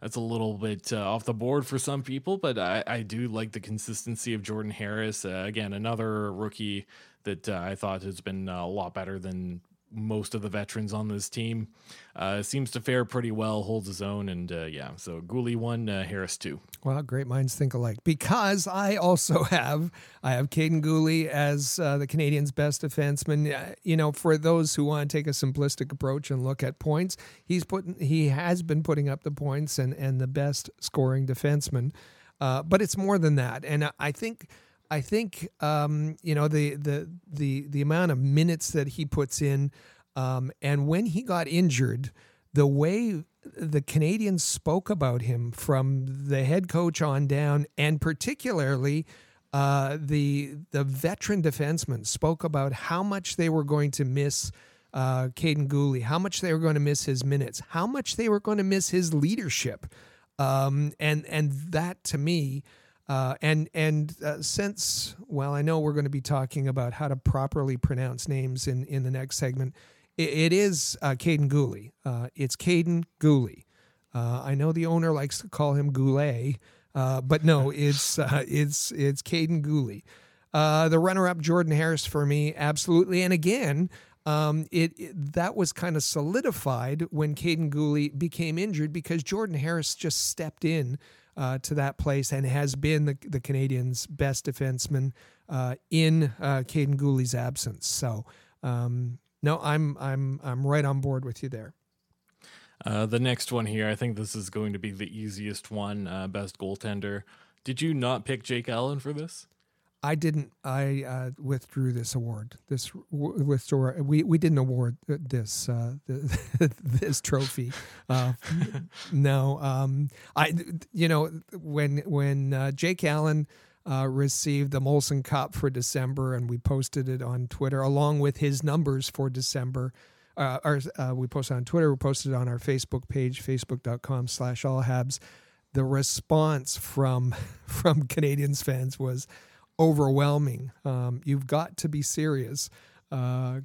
that's a little bit uh, off the board for some people, but I, I, do like the consistency of Jordan Harris. Uh, again, another rookie that uh, I thought has been a lot better than most of the veterans on this team. Uh, seems to fare pretty well, holds his own, and uh, yeah. So Guhle one, uh, Harris two. Well, great minds think alike. Because I also [laughs] have I have Kaiden Guhle as uh, the Canadiens' best defenseman. Uh, you know, for those who want to take a simplistic approach and look at points, he's putting he has been putting up the points and and the best scoring defenseman. Uh, but it's more than that, and I think I think um, you know the the the the amount of minutes that he puts in, um, and when he got injured, the way the Canadiens spoke about him from the head coach on down, and particularly uh, the the veteran defensemen spoke about how much they were going to miss uh, Kaiden Guhle, how much they were going to miss his minutes, how much they were going to miss his leadership, um, and and that to me uh, and and uh, since well, I know we're going to be talking about how to properly pronounce names in in the next segment. it, it is uh, Kaiden Guhle. Uh, it's Kaiden Guhle. Uh, I know the owner likes to call him Goulet, uh, but no, [laughs] it's it's it's Kaiden Guhle. the runner-up Jordan Harris for me, absolutely. And again, um, it, it, that was kind of solidified when Kaiden Guhle became injured because Jordan Harris just stepped in uh, to that place and has been the, the Canadiens' best defenseman uh, in uh, Kaiden Guhle's absence. So, um, no, I'm I'm I'm right on board with you there. Uh, the next one here, I think this is going to be the easiest one. Uh, best goaltender. Did you not pick Jake Allen for this? I didn't. I uh, withdrew this award. This withdrew. We we didn't award this uh, [laughs] this trophy. Uh, no. Um. I. You know when when uh, Jake Allen. Uh, received the Molson Cup for December, and we posted it on Twitter along with his numbers for December. Uh, or uh, we posted on Twitter. We posted on our Facebook page, facebook.com/slash all habs. The response from [laughs] from Canadiens fans was overwhelming. Um, you've got to be serious. Uh,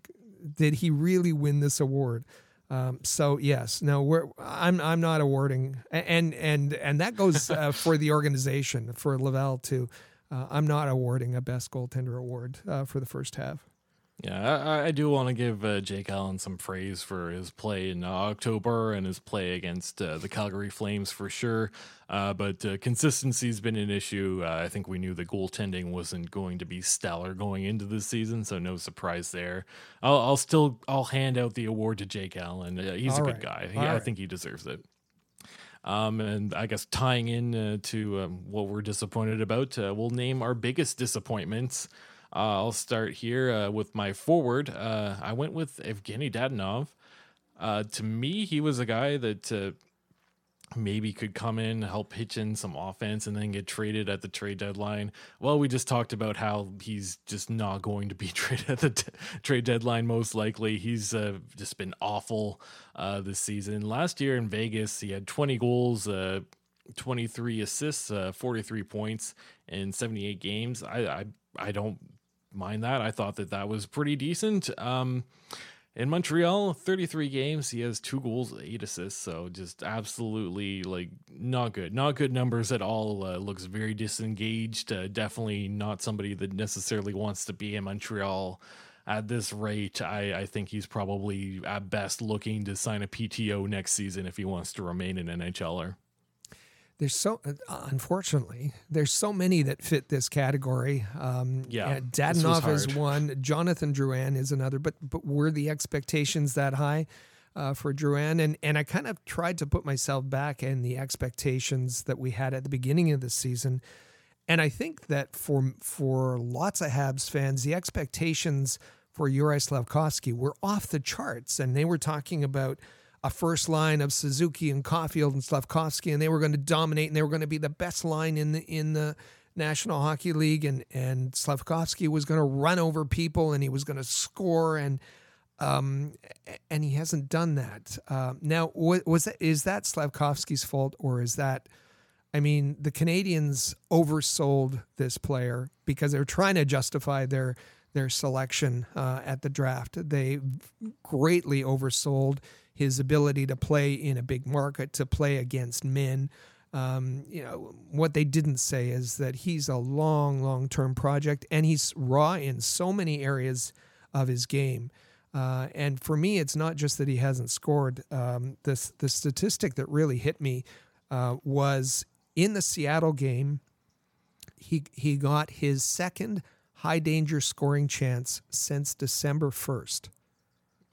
did he really win this award? Um, so yes, no, we're I'm I'm not awarding, and and and that goes uh, [laughs] for the organization for Laval too. Uh, I'm not awarding a best goaltender award uh, for the first half. Yeah, I, I do want to give uh, Jake Allen some praise for his play in uh, October and his play against uh, the Calgary Flames for sure. Uh, but uh, consistency's been an issue. Uh, I think we knew the goaltending wasn't going to be stellar going into this season, so no surprise there. I'll, I'll still I'll hand out the award to Jake Allen. he's All a right. good guy. He, I think he deserves it. Um, and I guess tying in uh, to um, what we're disappointed about, uh, we'll name our biggest disappointments. Uh, I'll start here uh, with my forward. Uh, I went with Evgeny Dadonov. Uh, to me, he was a guy that uh, maybe could come in, help pitch in some offense, and then get traded at the trade deadline. Well, we just talked about how he's just not going to be [laughs] traded at the t- trade deadline, most likely. He's uh, just been awful this season. Last year in Vegas, he had 20 goals. 23 assists, 43 points in 78 games. I, I I don't mind that. I thought that that was pretty decent. Um, in Montreal, 33 games, he has two goals, eight assists. So just absolutely like not good, not good numbers at all. Uh, looks very disengaged. Uh, definitely not somebody that necessarily wants to be in Montreal at this rate. I, I think he's probably at best looking to sign a PTO next season if he wants to remain an NHLer there's so uh, unfortunately there's so many that fit this category. Um, yeah, Dadonov is one. Jonathan Drouin is another. But but were the expectations that high uh, for Drouin? And and I kind of tried to put myself back in the expectations that we had at the beginning of the season. And I think that for for lots of Habs fans, the expectations for Juraj Slafkovsky were off the charts, and they were talking about a first line of Suzuki and Caufield and Slafkovsky, and they were going to dominate, and they were going to be the best line in the in the National Hockey League, and and Slafkovsky was going to run over people, and he was going to score, and um, and he hasn't done that. Uh, now, was that is that Slafkovsky's fault, or is that? I mean, the Canadiens oversold this player because they're trying to justify their their selection uh, at the draft. They greatly oversold his ability to play in a big market, to play against men. Um, you know, what they didn't say is that he's a long, long term project and he's raw in so many areas of his game. Uh, and for me, it's not just that he hasn't scored. Um, the, the statistic that really hit me uh, was in the Seattle game, he, he got his second high danger scoring chance since December 1st.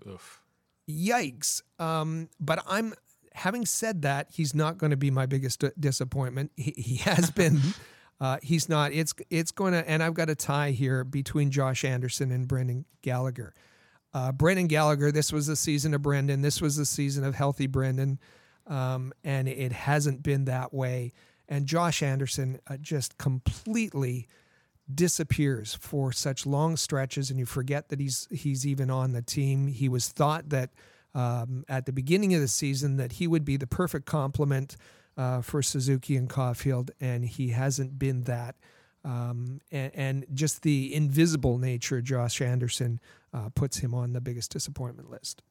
Oof yikes. Um, but I'm having said that, he's not going to be my biggest disappointment. He, he [laughs] has been. [laughs] Uh, he's not. It's it's going to, and I've got a tie here between Josh Anderson and Brendan Gallagher. Uh, Brendan Gallagher. This was the season of Brendan. This was the season of healthy Brendan, um, and it hasn't been that way. And Josh Anderson uh, just completely disappears for such long stretches, and you forget that he's he's even on the team. He was thought that um, at the beginning of the season that he would be the perfect complement uh, for Suzuki and Caufield, and he hasn't been that. Um, and, and, just the invisible nature of Josh Anderson uh, puts him on the biggest disappointment list.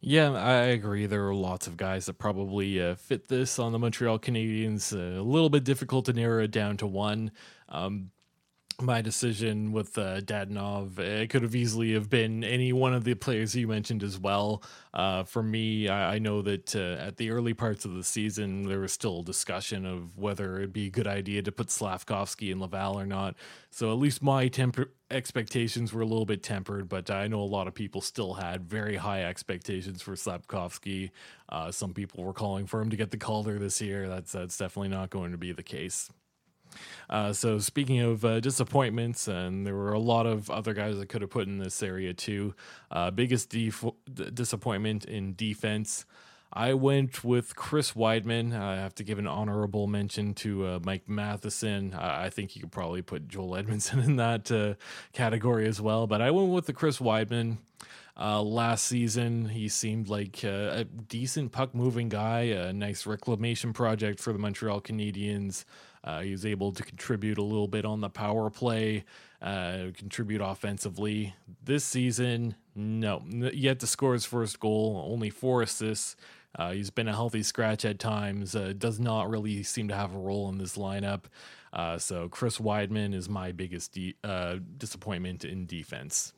Yeah, I agree. There are lots of guys that probably uh, fit this on the Montreal Canadiens. Uh, a little bit difficult to narrow it down to one. Um, my decision with uh, Dadonov. It could have easily have been any one of the players you mentioned as well. Uh, for me, I, I know that uh, at the early parts of the season, there was still discussion of whether it'd be a good idea to put Slafkovsky in Laval or not. So at least my temper expectations were a little bit tempered, but I know a lot of people still had very high expectations for Slafkovsky. Uh, some people were calling for him to get the Calder this year. That's that's definitely not going to be the case. Uh, so speaking of uh, disappointments, and there were a lot of other guys that could have put in this area too. Uh, biggest def- disappointment in defense. I went with Chris Wideman. I have to give an honorable mention to uh, Mike Matheson. I think you could probably put Joel Edmundson [laughs] in that uh, category as well. But I went with the Chris Wideman. Uh, last season, he seemed like uh, a decent puck moving guy, a nice reclamation project for the Montreal Canadiens. Uh, he was able to contribute a little bit on the power play, uh, contribute offensively. This season, no, yet to score his first goal, only four assists. Uh, he's been a healthy scratch at times, uh, does not really seem to have a role in this lineup. Uh, so Chris Wideman is my biggest de- uh, disappointment in defense.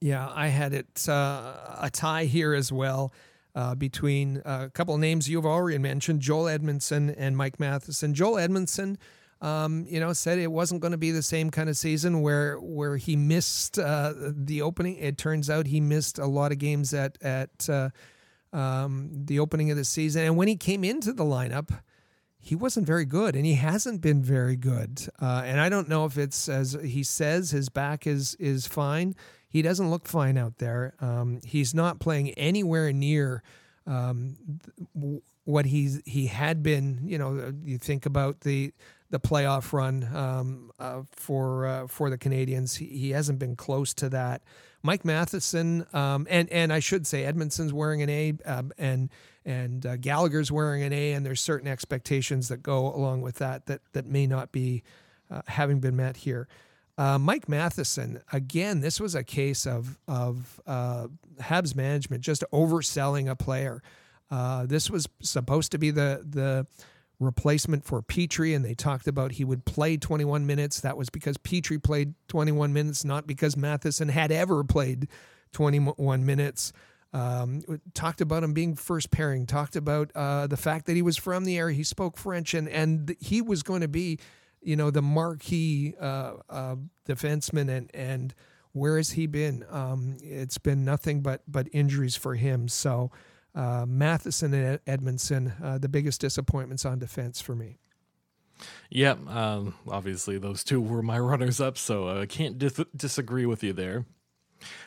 Yeah, I had it a tie here as well uh, between uh, a couple of names you've already mentioned, Joel Edmundson and Mike Matheson. Joel Edmundson, um, you know, said it wasn't going to be the same kind of season where where he missed uh, the opening. It turns out he missed a lot of games at at uh, um, the opening of the season, and when he came into the lineup. He wasn't very good, and he hasn't been very good. Uh, and I don't know if it's as he says his back is is fine he doesn't look fine out there. Um, he's not playing anywhere near um, what he's he had been. You know, you think about the the playoff run um, uh, for uh, for the Canadiens. He, he, hasn't been close to that. Mike Matheson um, and and I should say Edmundson's wearing an A uh, and and uh, Gallagher's wearing an A, and there's certain expectations that go along with that that that may not be uh, having been met here. Uh, Mike Matheson, again, this was a case of of uh, Habs management just overselling a player. Uh, this was supposed to be the the replacement for Petry, and they talked about he would play 21 minutes. That was because Petry played 21 minutes, not because Matheson had ever played 21 minutes. Um, talked about him being first pairing. Talked about uh, the fact that he was from the area. He spoke French, and and he was going to be you know, the marquee uh, uh, defenseman, and and where has he been? Um, it's been nothing but but injuries for him. So uh, Matheson and Edmundson, uh, the biggest disappointments on defense for me. Yeah, um, obviously those two were my [laughs] runners up, so I can't dis- disagree with you there.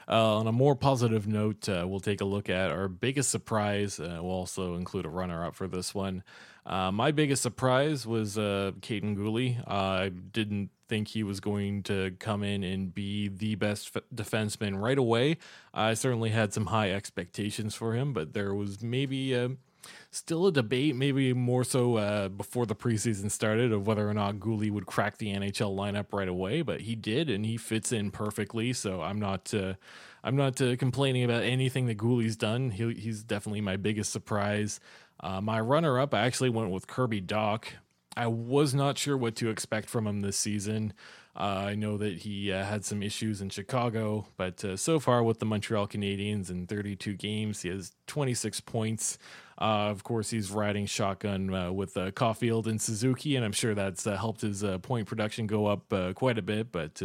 Uh, on a more positive note, uh, we'll take a look at our biggest surprise. Uh, we'll also include a runner up for this one. Uh, my biggest surprise was uh, Kaiden Guhle. I didn't think he was going to come in and be the best f- defenseman right away. I certainly had some high expectations for him, but there was maybe uh, still a debate, maybe more so uh, before the preseason started, of whether or not Guhle would crack the NHL lineup right away. But he did, and he fits in perfectly. So I'm not. Uh, I'm not uh, complaining about anything that Guhle's done. He, he's definitely my biggest surprise. Uh, my runner up, I actually went with Kirby Dach. I was not sure what to expect from him this season. Uh, I know that he uh, had some issues in Chicago, but uh, so far with the Montreal Canadiens in 32 games, he has 26 points. Uh, of course, he's riding shotgun uh, with uh, Caufield and Suzuki, and I'm sure that's helped his point production go up quite a bit. But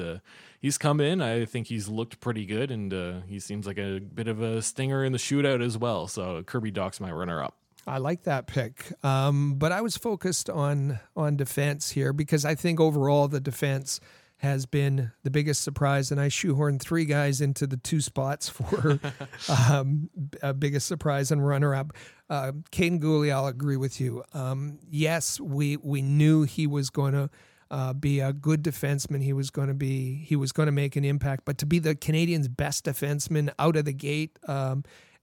he's come in. I think he's looked pretty good, and he seems like a bit of a stinger in the shootout as well. So Kirby Dach's my runner up. I like that pick, um, but I was focused on on defense here because I think overall the defense has been the biggest surprise, and I shoehorned three guys into the two spots [laughs] for [laughs] um, biggest surprise and runner up. Uh, Kaiden Guhle, I'll agree with you. Um, yes, we we knew he was going to. Uh, be a good defenseman. He was going to be. He was going to make an impact. But to be the Canadiens' best defenseman out of the gate, um,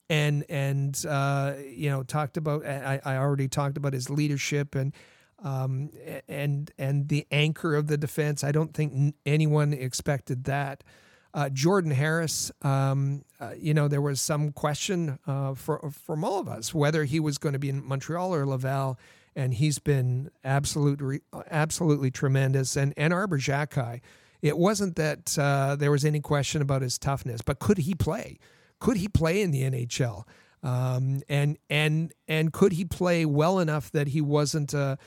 and and uh, you know talked about I, I already talked about his leadership and um, and and the anchor of the defense. I don't think anyone expected that. Uh, Jordan Harris, um, uh, you know, there was some question uh, for, from all of us whether he was going to be in Montreal or Laval, and he's been absolutely absolutely tremendous. And and Arber Xhekaj It wasn't that uh, there was any question about his toughness, but could he play? Could he play in the NHL? Um, and and and could he play well enough that he wasn't uh,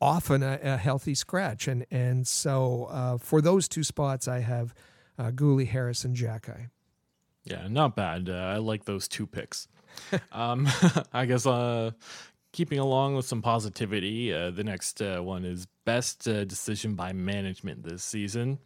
often a, a, healthy scratch? And and so uh, for those two spots, I have uh, Guhle, Harris, and Xhekaj. Yeah, not bad. Uh, I like those two picks. [laughs] um, [laughs] I guess uh, keeping along with some positivity, uh, the next uh, one is best uh, decision by management this season.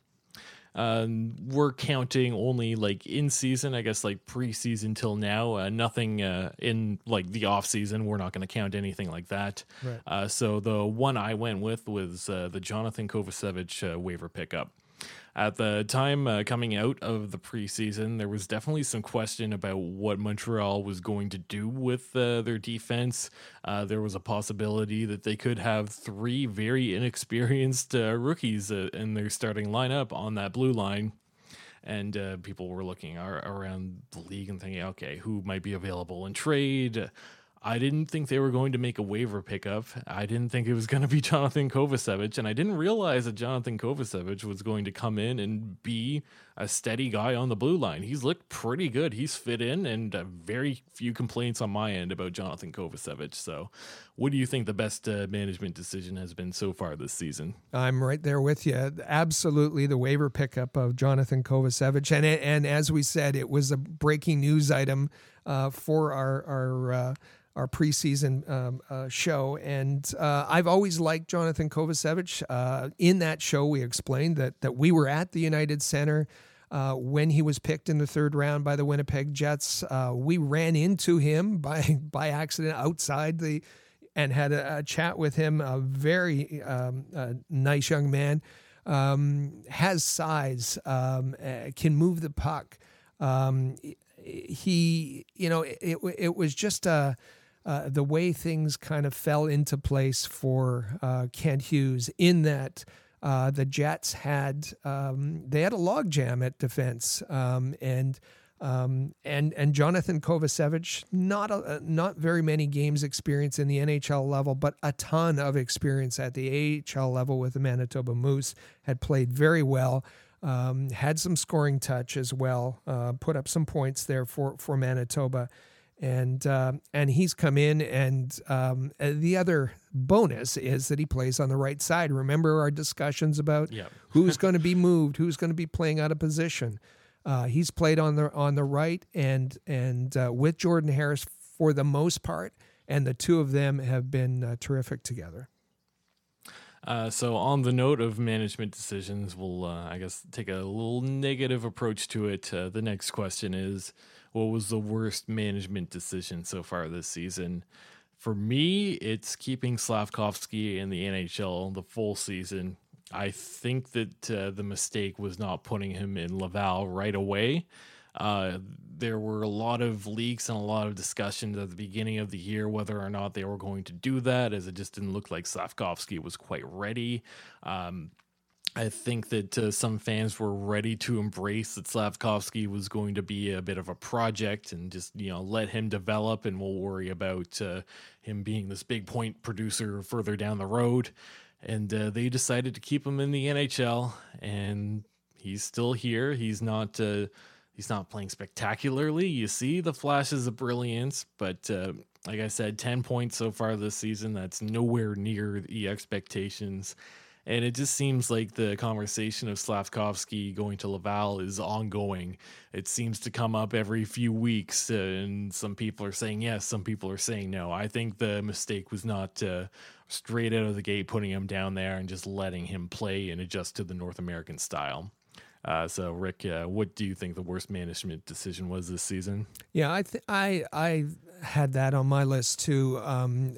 Um, we're counting only like in season, I guess like preseason till now. Uh, nothing uh, in like the off season. We're not going to count anything like that. Right. Uh, so the one I went with was uh, the Johnathan Kovacevic uh, waiver pickup. At the time uh, coming out of the preseason, there was definitely some question about what Montreal was going to do with uh, their defense. Uh, there was a possibility that they could have three very inexperienced uh, rookies uh, in their starting lineup on that blue line and uh, people were looking ar- around the league and thinking, okay, who might be available in trade? I didn't think they were going to make a waiver pickup. I didn't think it was going to be [laughs] Johnathan Kovacevic, and I didn't realize that Johnathan Kovacevic was going to come in and be a steady guy on the blue line. He's looked pretty good. He's fit in, and uh, very few complaints on my end about Johnathan Kovacevic. So, what do you think the best uh, management decision has been so far this season? I'm right there with you. Absolutely, the waiver pickup of Johnathan Kovacevic, and and as we said, it was a breaking news item uh, for our our uh, our preseason um, uh, show. And uh, I've always liked Johnathan Kovacevic. Uh, in that show, we explained that that we were at the United Center. Uh, when he was picked in the third round by the Winnipeg Jets, uh, we ran into him [laughs] by by accident outside the, and had a, a chat with him. A very um, a nice young man, um, has size, um, uh, can move the puck. Um, he, you know, it, it, it was just a uh, the way things kind of fell into place for uh, Kent Hughes in that uh, the Jets had um, they had a logjam at defense um, and um, and and Johnathan Kovacevic not a, not very many games experience in the NHL level, but a ton of experience at the AHL level with the Manitoba Moose. Had played very well. Um, had some scoring touch as well. Uh, put up some points there for for Manitoba and uh, and he's come in and um, uh, the other bonus is that he plays on the right side remember our discussions about yep. [laughs] who's going to be moved who's going to be playing out of position uh, he's played on the on the right and and uh, with Jordan Harris for the most part and the two of them have been uh, terrific together uh, so on the note of management decisions, we'll I guess take a little negative approach to it. the next question is, what was the worst management decision so far this season? For me, it's keeping Slafkovsky in the NHL the full season. I think that uh, the mistake was not putting him in Laval right away. Uh, there were a lot of leaks and a lot of discussions at the beginning of the year whether or not they were going to do that, as it just didn't look like Slafkovsky was quite ready. Um, I think that uh, some fans were ready to embrace that Slafkovsky was going to be a bit of a project and just you know let him develop, and we'll worry about uh, him being this big point producer further down the road. And uh, they decided to keep him in the NHL, and he's still here. He's not uh, he's not playing spectacularly. You see the flashes of brilliance, but uh, like I said, ten points so far this season. That's nowhere near the expectations and it just seems like the conversation of Slafkovsky going to Laval is ongoing. It seems to come up every few weeks, uh, and some people are saying yes, some people are saying no. I think the mistake was not uh, straight out of the gate putting him down there and just letting him play and adjust to the North American style. Uh, so, Rick, uh, what do you think the worst management decision was this season? Yeah, I th- I I had that on my list too. Um,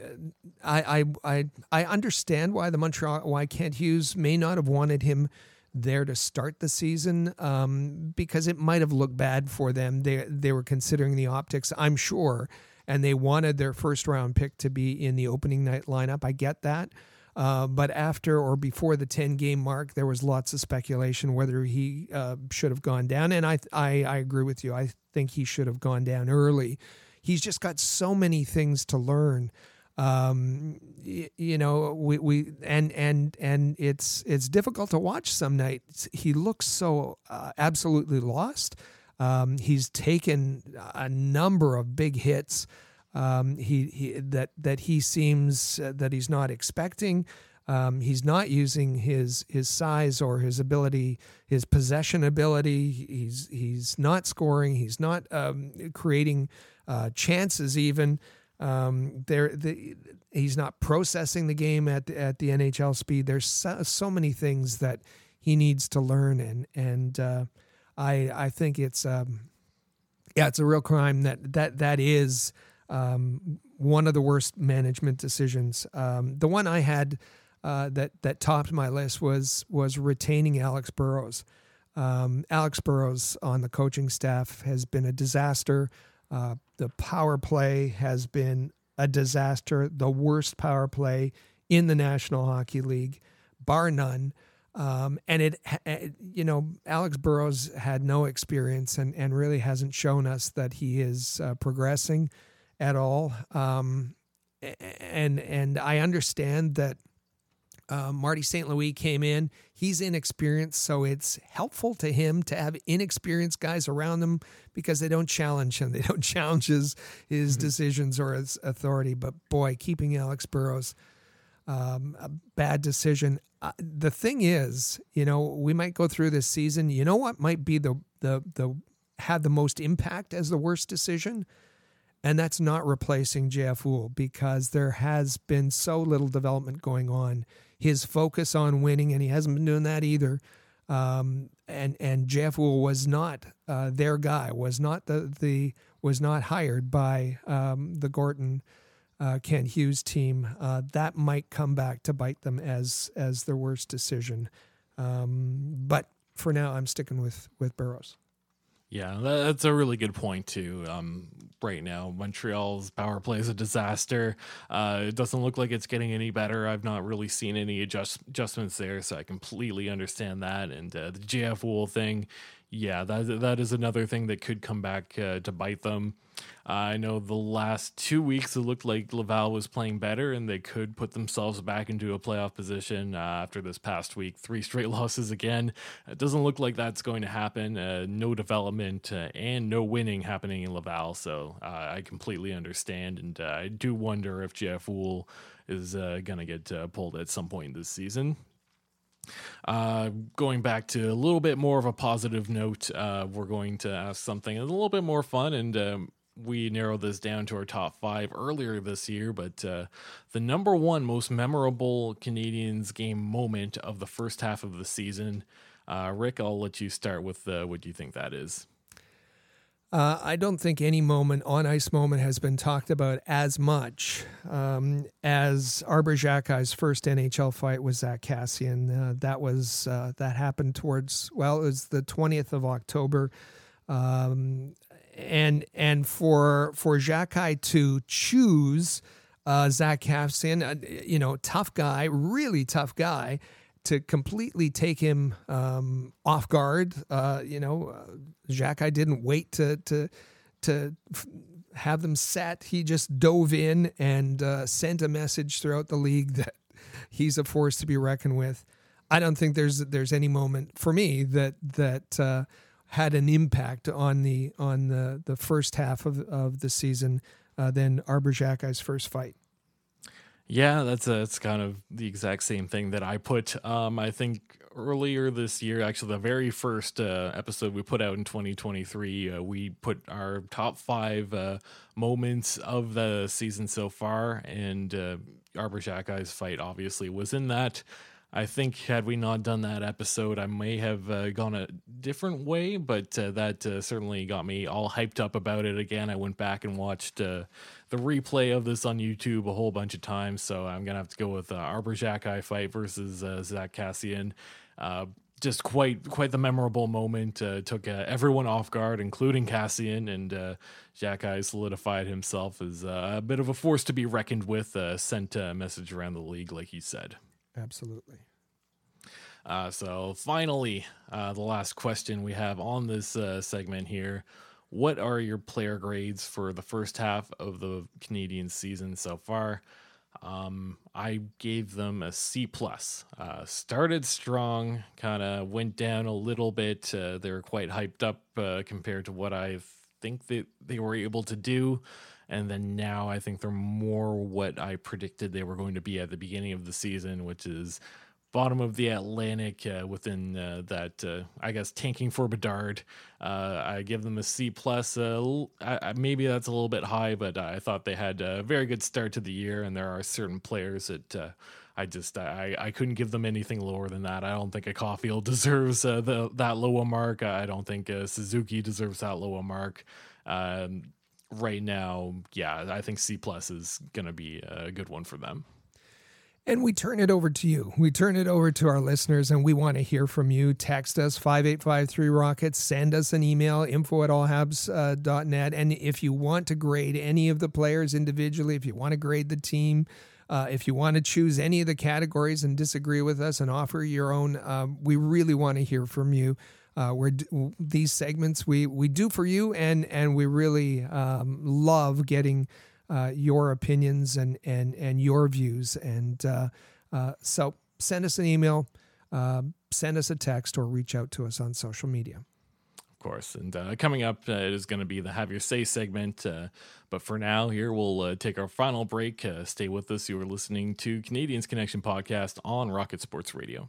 I, I I I understand why the Montreal why Kent Hughes may not have wanted him there to start the season um, because it might have looked bad for them. They they were considering the optics, I'm sure, and they wanted their first round pick to be in the opening night lineup. I get that. Uh, but after or before the 10 game mark, there was lots of speculation whether he uh, should have gone down. And I, I, I agree with you. I think he should have gone down early. He's just got so many things to learn. Um, you know, we, we and and and it's it's difficult to watch some nights. He looks so uh, absolutely lost. Um, he's taken a number of big hits. Um, he, he that that he seems uh, that he's not expecting. Um, he's not using his his size or his ability, his possession ability. He's he's not scoring. He's not um, creating uh, chances even. Um, there, the, he's not processing the game at at the NHL speed. There's so, so many things that he needs to learn, and and uh, I I think it's um, yeah, it's a real crime that that that is um, one of the worst management decisions. Um, the one I had uh, that that topped my list was was retaining Alex Burrows. Um, Alex Burrows on the coaching staff has been a disaster. Uh, the power play has been a disaster, the worst power play in the National Hockey League, bar none. Um, and it, it, you know, Alex Burrows had no experience and, and really hasn't shown us that he is uh, progressing at all. Um, and and I understand that uh, Marty St. Louis came in. He's inexperienced, so it's helpful to him to have inexperienced guys around him because they don't challenge him. [laughs] They don't challenge his, his mm-hmm. decisions or his authority. But boy, keeping Alex Burrows, um, a bad decision. Uh, the thing is, you know, we might go through this season. You know what might be the the the had the most impact as the worst decision? And that's not replacing Jeff Houle because there has been so little development going on. His focus on winning, and he hasn't been doing that either. Um, and and Jeff Houle was not uh, their guy. Was not the the was not hired by um, the Gorton uh, Kent Hughes team. Uh, that might come back to bite them as as their worst decision. Um, but for now, I'm sticking with with Burrows. Yeah, that's a really good point too. Um, right now, Montreal's power play is a disaster. Uh, it doesn't look like it's getting any better. I've not really seen any adjust- adjustments there, so I completely understand that. And uh, the JF Houle thing, yeah, that that is another thing that could come back uh, to bite them. Uh, I know the last two weeks it looked like Laval was playing better and they could put themselves back into a playoff position uh, after this past week. Three straight [laughs] losses again. It doesn't look like that's going to happen. Uh, no development uh, and no winning happening in Laval. So uh, I completely understand. And I do wonder if Jeff Houle is going to get pulled at some point this season. Uh, going back to a little bit more of a positive note, uh, we're going to ask something a little bit more fun and um, we narrowed this down to our top five earlier this year, but uh, the number one most memorable Canadiens game moment of the first half of the season. Uh, Rick, I'll let you start with uh, what do you think that is? Uh, I don't think any moment, on ice moment, has been talked about as much um, as Arber Xhekaj's first NHL fight with Zack Kassian. Uh, that was uh, that happened towards well, it was the twentieth of October. Um, and and for for Xhekaj to choose uh, Zack Kassian, uh, you know, tough guy, really tough guy, to completely take him um, off guard. Uh, you know, uh, I didn't wait to to to f- have them set. He just dove in and uh, sent a message throughout the league [laughs] that he's a force to be reckoned with. I don't think there's there's any moment for me that that uh, had an impact on the on the the first half of of the season uh, than Arber Xhekaj's first fight. Yeah, that's a, that's kind of the exact same thing that I put. Um, I think earlier this year, actually, the very first uh, episode we put out in 2023, uh, we put our top five uh, moments of the season so far, and uh, Arber Xhekaj's fight obviously was in that. I think had we not done that episode, I may have uh, gone a different way, but uh, that uh, certainly got me all hyped up about it again. I went back and watched uh, the replay of this on YouTube a whole bunch of times, so I'm gonna have to go with uh, Arber Xhekaj fight versus uh, Cassian. Kassian. just quite quite the memorable moment. took everyone off guard, including Kassian, and uh, Xhekaj solidified himself as a bit of a force to be reckoned with. sent a message around the league, like he said. Absolutely. Uh, so, finally, uh, the last question we have on this uh, segment here. What are your player grades for the first half of the Canadian season so far? Um, I gave them a C plus. Uh, started strong, kind of went down a little bit. Uh, they were quite hyped up uh, compared to what I think that they were able to do, and then now I think they're more what I predicted they were going to be at the beginning of the season, which is bottom of the Atlantic uh, within uh, that uh, I guess tanking for Bedard. Uh, I give them a C plus. Uh, maybe that's a little bit high, but I thought they had a very good start to the year, and there are certain players that. Uh, I just I, I couldn't give them anything lower than that. I don't think a Caufield [laughs] deserves the that low a mark. I don't think Suzuki deserves that low a mark. Um, right now, yeah, I think C plus is gonna be a good one for them. And we turn it over to you. We turn it over to our listeners, and we want to hear from you. Text us 5853 Rockets, send us an email, info at allhabs.net. Uh, and if you want to grade any of the players individually, if you want to grade the team, uh, if you want to choose any of the categories and disagree with us and offer your own, uh, we really want to hear from you. Uh, we're these segments we we do for you, and and we really um, love getting uh, your opinions and and and your views. And uh, uh, so send us an email, uh, send us a text, or reach out to us on social media. Of course. And uh, coming up uh, is going to be the Have Your Say segment. but for now, here we'll take our final break. stay with us. You are listening to Canadiens Connection podcast on Rocket Sports Radio.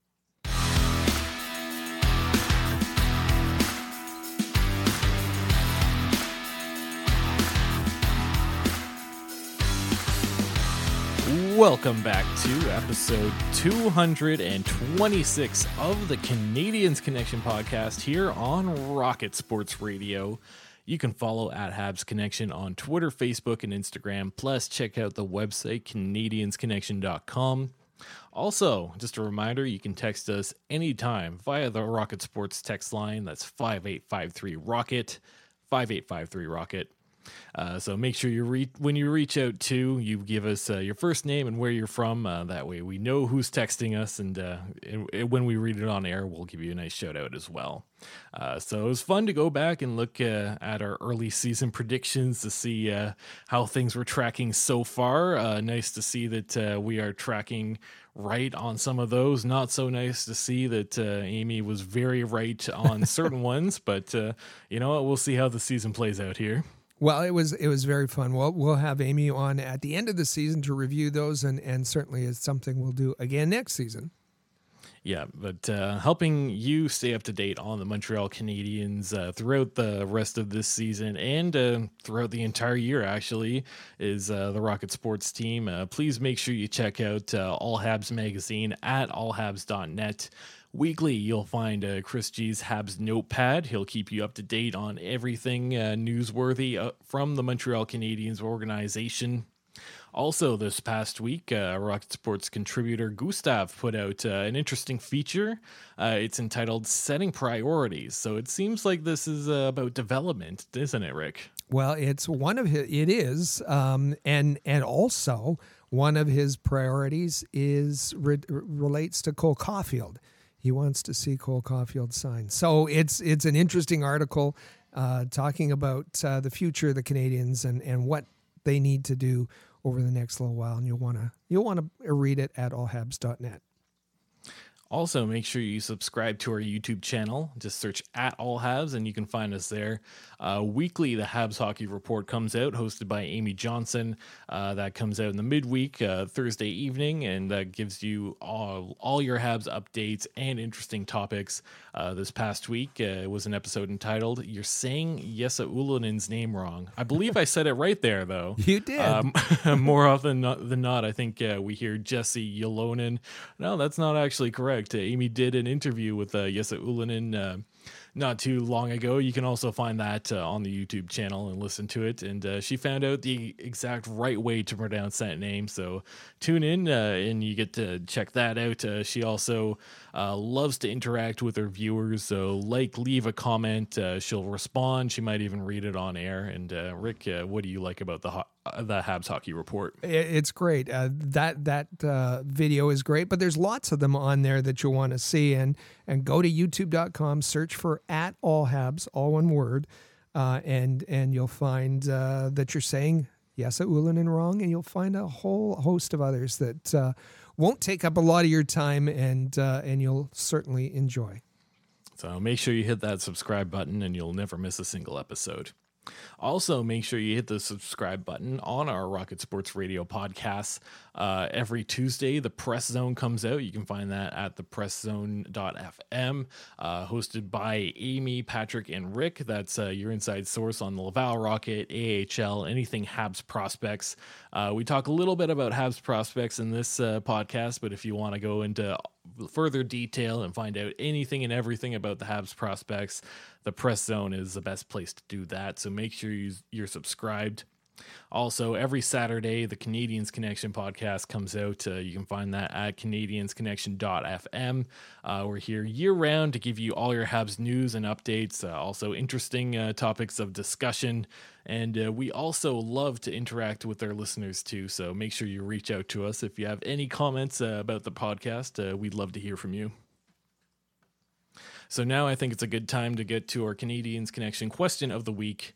Welcome back to episode 226 of the Canadiens Connection podcast here on Rocket Sports Radio. You can follow at Habs Connection on Twitter, Facebook, and Instagram. Plus, check out the website CanadiensConnection.com. Also, just a reminder, you can text us anytime via the Rocket Sports text line. That's 5853 Rocket, 5853 Rocket. Uh, so make sure you re- when you reach out to you give us uh, your first name and where you're from. Uh, that way we know who's texting us, and, uh, when we read it on air, we'll give you a nice shout out as well. Uh, so it was fun to go back and look uh, at our early season predictions to see how things were tracking so far. nice to see that we are tracking right on some of those. Not so nice to see that Amy was very right on certain [laughs] ones, but you know what? We'll see how the season plays out here. Well, it was it was very fun. We'll we'll have Amy on at the end of the season to review those, and and certainly is something we'll do again next season. Yeah, but uh, helping you stay up to date on the Montreal Canadiens uh, throughout the rest of this season and uh, throughout the entire year, actually, is uh, the Rocket Sports team. Uh, please make sure you check out uh, All Habs magazine at allhabs.net. Weekly, you'll find uh, Chris G's Habs notepad. He'll keep you up to date on everything uh, newsworthy uh, from the Montreal Canadiens organization. Also, this past week, uh, Rocket Sports contributor Gustav put out uh, an interesting feature. Uh, it's entitled Setting Priorities. So it seems like this is uh, about development, isn't it, Rick? Well, it's one of his. It is, um, and and also one of his priorities is re- relates to Cole Caufield. He wants to see Cole Caufield sign. So it's it's an interesting article uh, talking about uh, the future of the Canadiens and and what they need to do over the next little while. And you'll want to you'll want to read it at allhabs.net. Also, make sure you subscribe to our YouTube channel. Just search at All Habs and you can find us there. Uh, weekly, the Habs Hockey Report comes out, hosted by Amy Johnson. Uh, that comes out in the midweek, uh, Thursday evening, and that gives you all, all your Habs updates and interesting topics. Uh, this past week uh, was an episode entitled You're Saying Jesse Ylönen's Name Wrong. I believe I said it right there, though. [laughs] You did. Um, [laughs] more often than not, I think uh, we hear Jesse Ylonen. No, that's not actually correct. Uh, Amy did an interview with uh, Jesse Ylönen uh, not too long ago. You can also find that uh, on the YouTube channel and listen to it. And uh, she found out the exact right way to pronounce that name. So tune in uh, and you get to check that out. Uh, she also uh, loves to interact with her viewers. So, like, leave a comment. Uh, she'll respond. She might even read it on air. And Rick, what do you like about the ho- the Habs hockey report? It's great. that that video is great, but there's lots of them on there that you'll want to see. And and go to YouTube.com, search for at all Habs, all one word, uh, and and you'll find uh, that you're saying Jesse Ylönen wrong, and you'll find a whole host of others that uh, won't take up a lot of your time, and uh, and you'll certainly enjoy. So make sure you hit that subscribe button, and you'll never miss a single episode. Also, make sure you hit the subscribe button on our Rocket Sports Radio podcasts. Uh, every Tuesday, the Press Zone comes out. You can find that at thepresszone.fm, uh, hosted by Amy, Patrick, and Rick. That's uh, your inside source on the Laval Rocket, AHL, anything Habs prospects. Uh, we talk a little bit about Habs prospects in this uh, podcast, but if you want to go into further detail and find out anything and everything about the Habs prospects, the Press Zone is the best place to do that. So make sure you, you're subscribed. Also, every Saturday, the Canadiens Connection podcast comes out. Uh, you can find that at CanadiensConnection.fm. Uh, we're here year round to give you all your Habs news and updates, uh, also interesting uh, topics of discussion. And uh, we also love to interact with our listeners too. So make sure you reach out to us if you have any comments uh, about the podcast. we'd love to hear from you. So now I think it's a good time to get to our Canadiens Connection question of the week.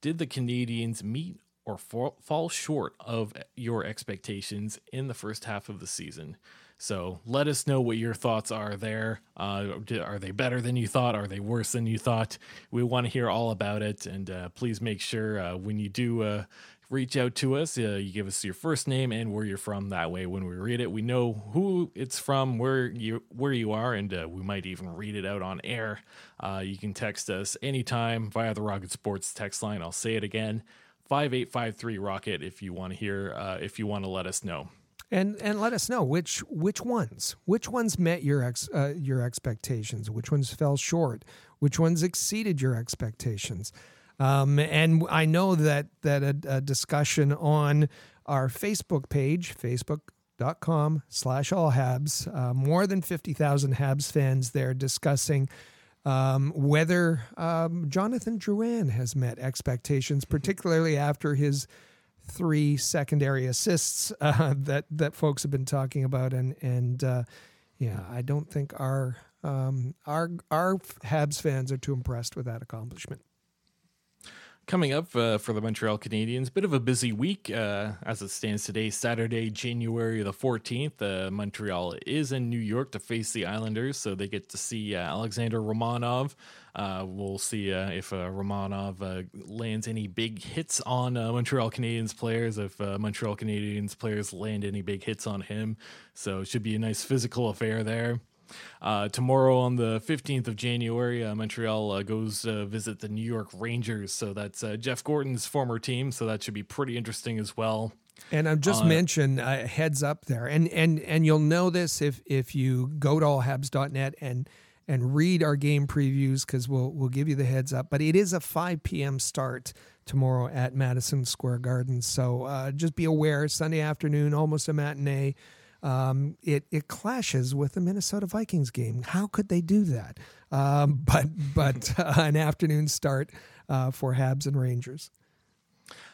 Did the Canadiens meet or fall, fall short of your expectations in the first half of the season? So let us know what your thoughts are there. Uh, are they better than you thought? Are they worse than you thought? We want to hear all about it. And uh, please make sure uh, when you do uh, reach out to us. Uh, you give us your first name and where you're from. That way, when we read it, we know who it's from, where you where you are, and uh, we might even read it out on air. You can text us anytime via the Rocket Sports text line. I'll say it again: five eight five three Rocket. If you want to hear, uh, if you want to let us know. And and let us know which which ones which ones met your ex uh, your expectations, which ones fell short, which ones exceeded your expectations. Um, and I know that that a, a, discussion on our Facebook page, facebook.com slash all Habs, uh, more than 50,000 Habs fans there discussing um, whether um, Jonathan Drouin has met expectations, particularly after his three secondary assists uh, [laughs] that that folks have been talking about, and and uh, yeah, I don't think our um, our our Habs fans are too impressed with that accomplishment. Coming up uh, for the Montreal Canadiens, bit of a busy week uh, as it stands today, Saturday, January the 14th. Uh, Montreal is in New York to face the Islanders, so they get to see uh, Alexander Romanov. Uh, we'll see uh, if Romanov lands any big hits on Montreal Canadiens players, if Montreal Canadiens players land any big hits on him. So it should be a nice physical affair there. Uh, tomorrow on the 15th of January, uh, Montreal uh, goes to visit the New York Rangers. So that's uh, Jeff Gorton's former team. So that should be pretty interesting as well. And I've just Uh, mentioned uh, heads up there, and and and you'll know this if if you go to allhabs.net and and read our game previews because we'll we'll give you the heads up. But it is a 5 p.m. start tomorrow at Madison Square Garden, so uh, just be aware. Sunday afternoon, almost a matinee. Um, it it clashes with the Minnesota Vikings game. How could they do that? Um, [laughs] but but uh, an afternoon start uh, for Habs and Rangers.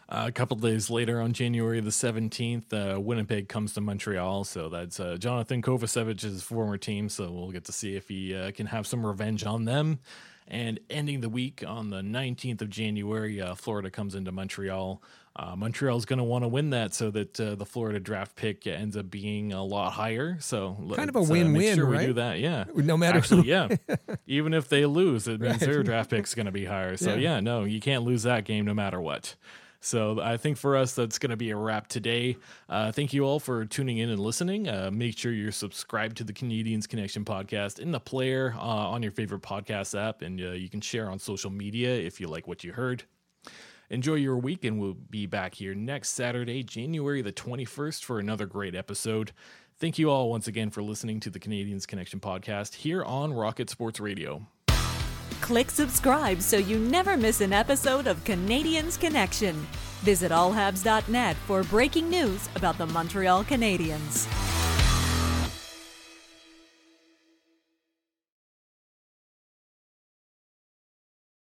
Uh, a couple days later, on January the 17th, uh, Winnipeg comes to Montreal. So that's uh, Johnathan Kovacevic's former team. So we'll get to see if he uh, can have some revenge on them. And ending the week on the 19th of January, uh, Florida comes into Montreal. Uh, Montreal's going to want to win that so that uh, the Florida draft pick ends up being a lot higher. So Kind of a uh, win-win, We right? do that, yeah. No matter Actually, yeah. [laughs] Even if they lose, it means their draft pick's going to be higher. So Yeah. yeah, no, you can't lose that game no matter what. So I think for us, that's going to be a wrap today. Uh, thank you all for tuning in and listening. Uh, make sure you're subscribed to the Canadiens Connection podcast in the player uh, on your favorite podcast app, and uh, you can share on social media if you like what you heard. Enjoy your week, and we'll be back here next Saturday, January the 21st, for another great episode. Thank you all once again for listening to the Canadiens Connection podcast here on Rocket Sports Radio. Click subscribe so you never miss an episode of Canadiens Connection. Visit allhabs.net for breaking news about the Montreal Canadiens.